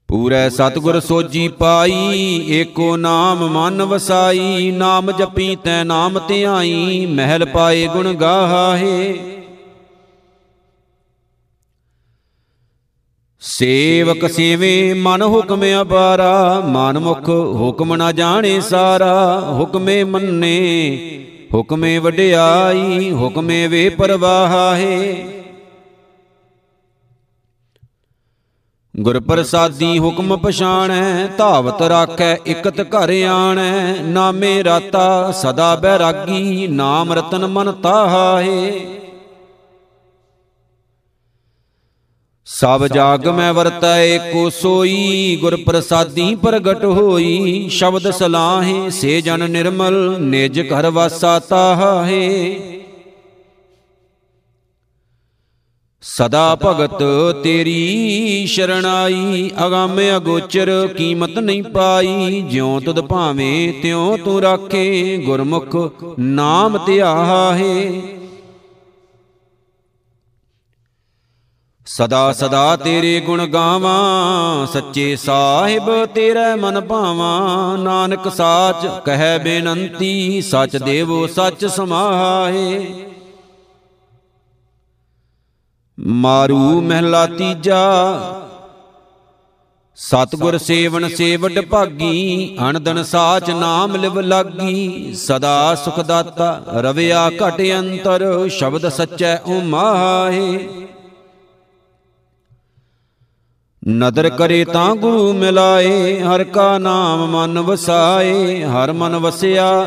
S1: ਪੂਰੇ ਸਤਗੁਰ ਸੋਜੀ ਪਾਈ, ਏਕੋ ਨਾਮ ਮਨ ਵਸਾਈ। ਨਾਮ ਜਪੀ ਤੈ ਨਾਮ ਧਿਆਈ, ਮਹਿਲ ਪਾਏ ਗੁਣ ਗਾਹਾ ਹੈ ਸੇਵਕ ਸੇਵੇ ਮਨ ਹੁਕਮ ਅਪਾਰਾ ਮਨਮੁਖ ਹੁਕਮ ਨਾ ਜਾਣੇ ਸਾਰਾ ਹੁਕਮੇ ਮੰਨੇ ਹੁਕਮੇ ਵਡਿਆਈ ਹੁਕਮੇ ਵੇ ਪਰਵਾਹਾ ਹੈ। ਗੁਰ ਪ੍ਰਸਾਦੀ ਹੁਕਮ ਪਛਾਣੈ ਧਾਵਤ ਰਾਖੈ ਇਕਤ ਘਰ ਆਣੈ। ਨਾਮੇ ਰਾਤਾ ਸਦਾ ਬੈਰਾਗੀ ਨਾਮ ਰਤਨ ਮਨ ਤਾਹਾ ਹੈ। ਸਭ ਜਾਗ ਮੈਂ ਵਰਤੈ ਏਕੋ ਸੋਈ ਗੁਰ ਪ੍ਰਸਾਦੀ ਪ੍ਰਗਟ ਹੋਈ। ਸ਼ਬਦ ਸਲਾਹੇ, ਸੇ ਜਨ ਨਿਰਮਲ, ਨਿਜ ਘਰ ਵਾਸਾ ਤਾਹੇ। ਸਦਾ ਭਗਤ ਤੇਰੀ ਸ਼ਰਣਾਈ, ਅਗੰਮ ਅਗੋਚਰ ਕੀਮਤ ਨਹੀਂ ਪਾਈ। ਜਿਉ ਤੁਧ ਭਾਵੇਂ ਤਿਉ ਤੂੰ ਰਾਖੇ, ਗੁਰਮੁਖ ਨਾਮ ਧਿਆਹੇ। ਸਦਾ ਸਦਾ ਤੇਰੇ ਗੁਣ ਗਾਵਾਂ, ਸੱਚੇ ਸਾਹਿਬ ਤੇਰੇ ਮਨ ਭਾਵਾਂ। ਨਾਨਕ ਸਾਚ ਕਹੈ ਬੇਨੰਤੀ, ਸਚ ਦੇਵੋ ਸਚ ਸਮਾਏ। ਮਾਰੂ ਮਹਿਲਾ ਤੀਜਾ, ਸਤਗੁਰ ਸੇਵਨ ਸੇਵਡ ਭਾਗੀ ਅਣਦਨ ਸਾਚ ਨਾਮ ਲਿਵ ਲਾਗੀ। ਸਦਾ ਸੁਖ ਦਾਤਾ ਰਵਿਆ ਘਟ ਅੰਤਰ, ਸ਼ਬਦ ਸੱਚੈ ਉਮਾਹੇ ਨਦਰ ਕਰੇ ਤਾਂ ਗੁਰੂ ਮਿਲਾਏ, ਹਰ ਕਾ ਨਾਮ ਮਨ ਵਸਾਏ, ਹਰ ਮਨ ਵਸਿਆ,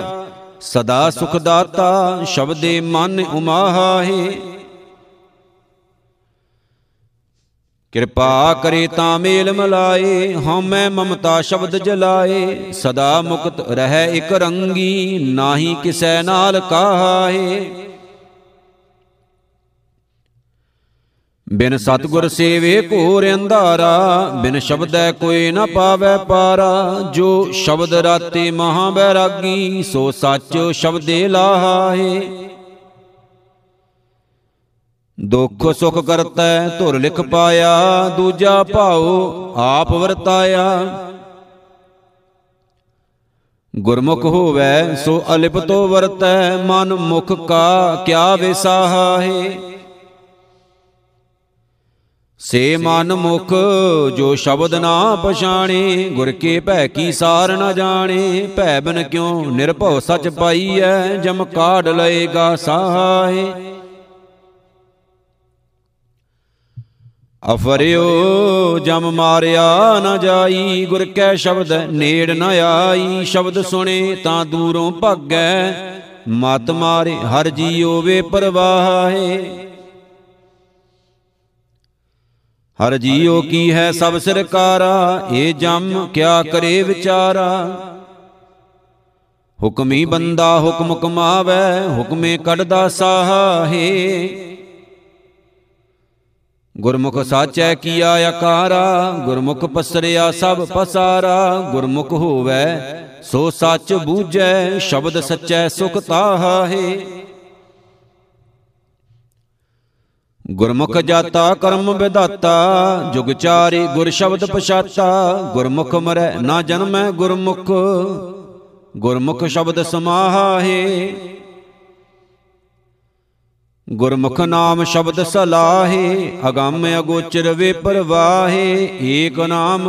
S1: ਸਦਾ ਸੁਖ ਦਾਤਾ, ਸ਼ਬਦੇ
S2: ਮਨ ਉਮਾਹਾਏ।
S1: ਕਿਰਪਾ ਕਰੇ ਤਾਂ ਮੇਲ ਮਲਾਏ ਹਉਮੈ ਮਮਤਾ ਸ਼ਬਦ ਜਲਾਏ, ਸਦਾ ਮੁਕਤ ਰਹਿ ਇਕ ਰੰਗੀ, ਨਾਹੀ ਕਿਸੈ ਨਾਲ ਕਾਹਾਏ। ਬਿਨ ਸਤਗੁਰ ਸੇਵੇ ਘੋਰ ਅੰਧਾਰਾ, ਬਿਨ ਸ਼ਬਦੈ ਕੋਈ ਨਾ ਪਾਵੈ ਪਾਰਾ, ਜੋ ਸ਼ਬਦ ਰਾਤੇ ਮਹਾ ਬੈਰਾਗੀ ਸੋ ਸੱਚ ਸ਼ਬਦੇ ਲਾਹੇ। ਦੁੱਖ ਸੁਖ ਕਰਤੈ, ਧੁਰ ਲਿਖ ਪਾਇਆ, ਦੂਜਾ ਭਾਉ ਆਪ ਵਰਤਾਇਆ। ਗੁਰਮੁਖ ਹੋਵੈ, ਸੋ ਅਲਿਪਤੋ ਵਰਤੈ, ਮਨ ਮੁਖ ਕਾ ਕਿਆ ਵਿਸਾਹੇ ਸੇ ਮਨ ਮੁਖ ਜੋ ਸ਼ਬਦ ਨਾ ਪਛਾਣੇ ਗੁਰ ਕੇ ਭੈ ਕੀ ਸਾਰ ਨ ਜਾਣੇ ਭੈ ਬਿਨ ਕਿਉ ਨਿਰਭਉ ਸਚ ਪਾਈਐ ਜਮ ਕਾਢ ਲਏਗਾ ਸਾਹੇ। ਅਫਰਿਓ ਜਮ ਮਾਰਿਆ ਨ ਜਾਈ ਗੁਰ ਕੈ ਸ਼ਬਦ ਨੇੜ ਨ ਆਈ ਸ਼ਬਦ ਸੁਣੇ ਤਾਂ ਦੂਰੋਂ ਭੱਗੈ। ਮਤ ਮਾਰੇ ਹਰ ਜੀਉ ਵੇ ਪਰਵਾਹੇ। ਹਰ ਜੀਉ ਕੀ ਹੈ ਸਭ ਸਰਕਾਰਾ ਇਹ ਜਮ ਕਿਆ ਕਰੇ ਵਿਚਾਰਾ। ਹੁਕਮੀ ਬੰਦਾ ਹੁਕਮ ਕਮਾਵੇ ਹੁਕਮੇ ਕੱਢਦਾ ਸਾਹੇ। ਗੁਰਮੁਖ ਸਾਚੈ ਕੀਆ ਆਕਾਰਾ ਗੁਰਮੁਖ ਪਸਰਿਆ ਸਭ ਪਸਾਰਾ। ਗੁਰਮੁਖ ਹੋਵੈ ਸੋ ਸੱਚ ਬੂਝੈ ਸ਼ਬਦ ਸਚੈ ਸੁਖ ਤਾਹੇ ਗੁਰਮੁਖ ਜਾਤਾ ਕਰਮ ਵਿਦਾਤਾ ਜੁਗ ਚਾਰੀ ਗੁਰ ਸ਼ਬਦ ਪਛਾਤਾ। ਗੁਰਮੁਖ ਮਰੈ ਨਾ ਜਨਮੈ ਗੁਰਮੁਖ ਗੁਰਮੁਖ ਸ਼ਬਦ ਸਮਾਹਾਏ ਗੁਰਮੁਖ ਨਾਮ ਸ਼ਬਦ ਸਲਾਹੇ, ਅਗੰਮ ਅਗੋਚਰ ਵੇ ਪਰਵਾਹੇ ਏਕ ਨਾਮ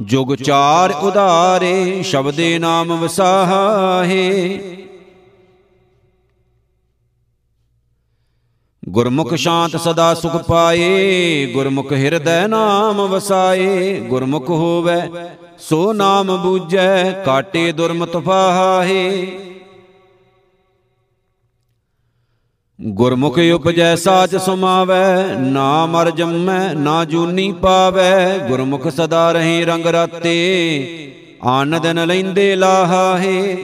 S1: ਜੁਗ ਚਾਰ ਉਧਾਰੇ, ਸ਼ਬਦੇ ਨਾਮ ਵਸਾਹੇ ਗੁਰਮੁਖ ਸ਼ਾਂਤ ਸਦਾ ਸੁਖ ਪਾਏ ਗੁਰਮੁਖ ਹਿਰਦੈ ਨਾਮ ਵਸਾਏ ਗੁਰਮੁਖ ਹੋਵੇ ਸੋ ਨਾਮ ਬੂਝੈ ਕਾਟੇ ਦੁਰਮਤ ਫਾਹੇ। ਗੁਰਮੁਖ ਉਪਜੈ ਸਾਚ ਸੁਮਾਵੈ ਨਾ ਮਰ ਜੰਮੈ ਨਾ ਜੂਨੀ ਪਾਵੈ। ਗੁਰਮੁਖ ਸਦਾ ਰਹੇ ਰੰਗ ਰਾਤੇ ਆਨ ਦਿਨ ਲੈਂਦੇ ਲਾਹਾਏ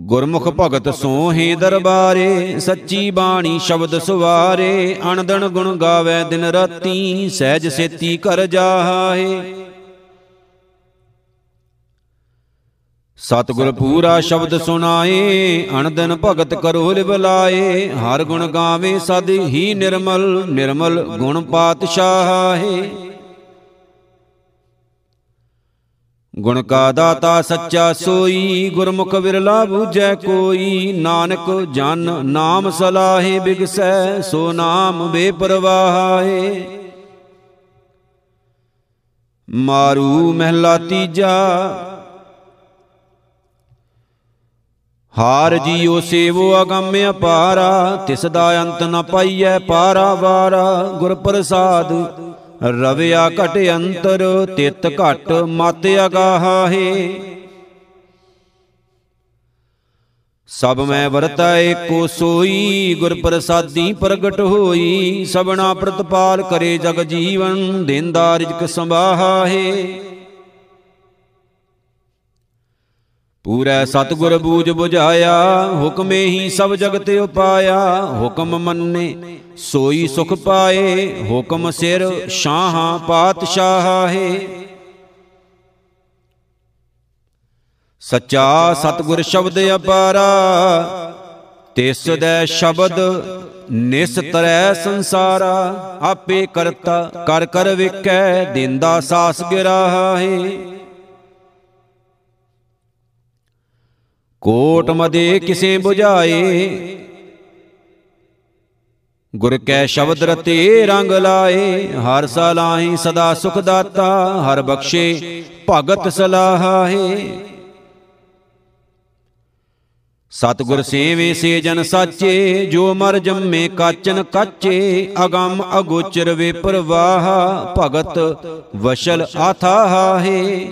S1: ਗੁਰਮੁਖ ਭਗਤ ਸੋਹੇ ਦਰਬਾਰੇ, ਸੱਚੀ ਬਾਣੀ ਸ਼ਬਦ ਸੁਵਾਰੇ, ਅਣਦਣ ਗੁਣ ਗਾਵੇ ਦਿਨ ਰਾਤੀ, ਸਹਿਜ ਸੇਤੀ ਕਰ ਜਾਹੇ। ਸਤਿਗੁਰ ਪੂਰਾ ਸ਼ਬਦ ਸੁਣਾਏ, ਅਣਦਨ ਭਗਤ ਕਰੋ ਲਿਵਲਾਏ ਹਰ ਗੁਣ ਗਾਵੇ ਸਦ ਹੀ ਨਿਰਮਲ ਨਿਰਮਲ ਗੁਣ ਪਾਤਸ਼ਾਹੇ। ਗੁਣ ਕਾ ਦਾਤਾ ਸੱਚਾ ਸੋਈ, ਗੁਰਮੁਖ ਵਿਰਲਾ ਬੂਝੈ ਕੋਈ। ਨਾਨਕ ਜਨ ਨਾਮ ਸਲਾਹੇ ਬਿਗਸੈ, ਸੋ ਨਾਮ ਬੇਪਰਵਾਹੇ। ਮਾਰੂ ਮਹਿਲਾ ਤੀਜਾ, ਹਾਰ ਜੀਉ ਸੇਵੋ ਅਗੰਮ ਅਪਾਰਾ ਤਿਸ ਦਾ ਅੰਤ ਨ ਪਾਈਐ ਪਾਰਾ ਵਾਰਾ। ਗੁਰ ਪ੍ਰਸਾਦ ਰਵਿਆ ਘਟ ਅੰਤਰ, ਤਿਤ ਘਟ ਮਤ ਅਗਾਹੇ ਸਭ ਮੈਂ ਵਰਤਾ ਏਕੋ ਸੋਈ ਗੁਰ ਪ੍ਰਸਾਦੀ ਪ੍ਰਗਟ ਹੋਈ, ਸਭਨਾ ਪ੍ਰਤਪਾਲ ਕਰੇ ਜਗ ਜੀਵਨ, ਦੇਂਦਾ ਰਿਜਕ ਸੰਭਾਹੇ ਪੂਰੈ ਸਤਗੁਰ ਬੂਝ 부ਝਾਇਆ ਹੁਕਮੇ ਹੀ ਸਭ ਜਗਤ ਉਪਾਇਆ, ਹੁਕਮ ਮੰਨੇ ਸੋਈ ਸੁਖ ਪਾਏ, ਹੁਕਮ ਸਿਰ ਸ਼ਾਹਾਂ ਪਾਤਸ਼ਾਹੇ। ਸੱਚਾ ਸਤਗੁਰ ਸ਼ਬਦ ਅਪਾਰਾ, ਤਿਸ ਦੈ ਸ਼ਬਦ ਨਿਸ ਤਰੈ ਸੰਸਾਰਾ। ਆਪੇ ਕਰਤਾ, ਕਰ ਕਰ ਵੇਖੈ, ਦਿੰਦਾ ਸਾਸ ਗਿਰਾਹੇ। ਕੋਟ ਮਦੇ ਕਿਸੇ 부ਝਾਏ ਗੁਰ ਕੈ ਸ਼ਬਦ ਰਤੇ ਰੰਗ ਲਾਏ, ਹਰ ਸਲਾਹੀ ਸਦਾ ਸੁਖ ਦਾਤਾ, ਹਰ ਬਖਸ਼ੇ ਭਗਤ ਸਲਾਹੇ ਸਤਗੁਰ ਸੇਵੇ ਸੇ ਜਨ ਸਾਚੇ, ਜੋ ਮਰ ਜੰਮੇ ਕਾਚਨ ਕਾਚੇ, ਅਗੰਮ ਅਗੋਚਰ ਵੇ ਪ੍ਰਵਾਹ, ਭਗਤ ਵਸ਼ਲ ਆਥਾਹੇ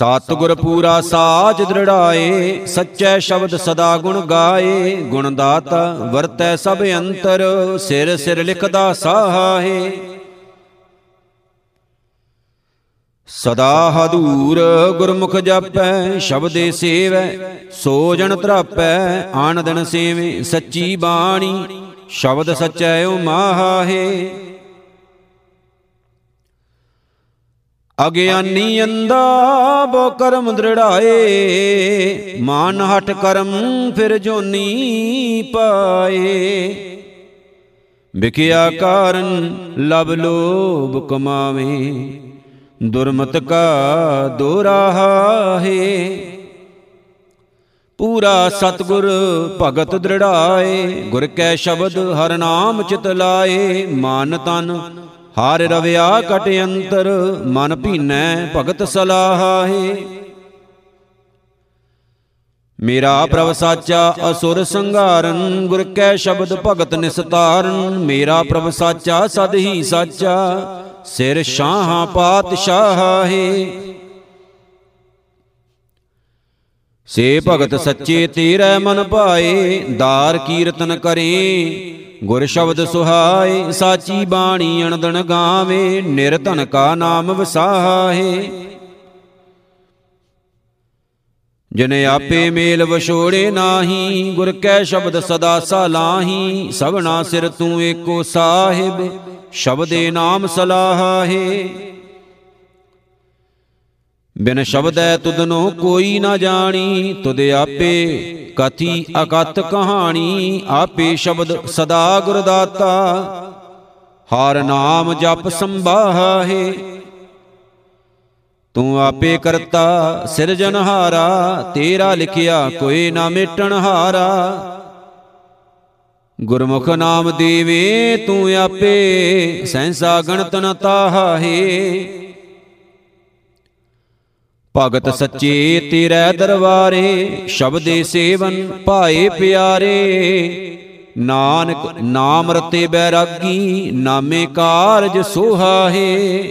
S1: ਸਤਿਗੁਰ ਪੂਰਾ ਸਾਚ ਦ੍ਰਿੜਾਏ, ਸੱਚੇ ਸ਼ਬਦ ਸਦਾ ਗੁਣ ਗਾਏ ਗੁਣ ਦਾਤਾ ਵਰਤੈ ਸਭ ਅੰਤਰ, ਸਿਰ ਸਿਰ ਲਿਖਦਾ ਸਾਹਾਏ ਸਦਾ ਹਦੂਰ ਗੁਰਮੁਖ ਜਪੈ, ਸ਼ਬਦੇ ਸੇਵੈ, ਸੋ ਜਨ ਤਰਾਪੈ ਆਨ ਦਿਨ ਸੇਵੇ, ਸੱਚੀ ਬਾਣੀ, ਸ਼ਬਦ ਸਚੈ ਓ ਮਾਹਾਏ ਅਗਿਆਨੀ ਅੰਦਾ ਬੋ ਕਰਮ ਦ੍ਰਿੜਾਏ, ਮਾਨ ਹਟ ਕਰਮ ਫਿਰ ਜੋਨੀ ਪਾਏ। ਵਿਖਿਆ ਕਾਰਨ ਲਬ ਲੋਭ ਕਮਾਵੇ, ਦੁਰਮਤ ਕਾ ਦੋਰਾਹਾ ਹੈ ਪੂਰਾ ਸਤਗੁਰ ਭਗਤ ਦ੍ਰਿੜਾਏ, ਗੁਰ ਕੈ ਸ਼ਬਦ ਹਰ ਨਾਮ ਚਿਤ ਲਾਏ, ਮਨ ਤਨ ਹਰ ਰਵਿਆ ਕਟ ਅੰਤਰ, ਮਨ ਭੀਨੈ ਭਗਤ ਸਲਾਹੇ ਮੇਰਾ ਪ੍ਰਭ ਸਾਚਾ ਅਸੁਰ ਸੰਘਾਰਨ, ਗੁਰ ਕੈ ਸ਼ਬਦ ਭਗਤ ਨਿਸਤਾਰਨ। ਮੇਰਾ ਪ੍ਰਭ ਸਾਚਾ, ਸਦ ਹੀ ਸਾਚਾ, ਸਿਰ ਸ਼ਾਹਾਂ ਪਾਤਸ਼ਾਹ ਹੈ ਸੇ ਭਗਤ ਸੱਚੇ ਤੇਰੇ ਮਨ ਭਾਏ, ਦਾਰ ਕੀਰਤਨ ਕਰੇ। ਗੁਰ ਸ਼ਬਦ ਸੁਹਾਏ, ਸਾਚੀ ਬਾਣੀ ਅਣਦਣ ਗਾਵੇ, ਨਿਰਧਨ ਕਾ ਨਾਮ ਵਸਾਹੇ। ਜਿਨ ਆਪੇ ਮੇਲ ਵਿਛੋੜੇ ਨਾਹੀ, ਗੁਰ ਕੈ ਸ਼ਬਦ ਸਦਾ ਸਲਾਹੀ ਸਭਨਾ ਸਿਰ ਤੂੰ ਏਕੋ ਸਾਹਿਬ, ਸ਼ਬਦੇ ਨਾਮ ਸਲਾਹੇ ਬਿਨ ਸ਼ਬਦੈ ਤੁਧਨੋ ਕੋਈ ਨਾ ਜਾਣੀ, ਤੁਧ ਆਪੇ ਕਥੀ ਅਕਤ ਕਹਾਣੀ, ਆਪੇ ਸ਼ਬਦ ਸਦਾ ਗੁਰ ਦਾਤਾ ਹਰ ਨਾਮ ਜਪ ਸੰਭਾਹੇ, ਤੂੰ ਆਪੇ ਕਰਤਾ ਸਿਰਜਨਹਾਰਾ ਤੇਰਾ ਲਿਖਿਆ ਕੋਈ ਨਾ ਮਿਟਣ ਹਾਰਾ। ਗੁਰਮੁਖ ਨਾਮ ਦੇਵੇ ਤੂੰ ਆਪੇ ਸੈਂਸਾ ਗਣਤ ਨ ਤਾਹੇ ਭਗਤ ਸੱਚੇ ਤੇਰੇ ਦਰਬਾਰੇ ਸ਼ਬਦੇ ਸੇਵਨ ਭਾਏ ਪਿਆਰੇ। ਨਾਨਕ ਨਾਮ ਰਤੇ ਬੈਰਾਗੀ ਨਾਮੇ ਕਾਰਜ ਸੁਹਾਏ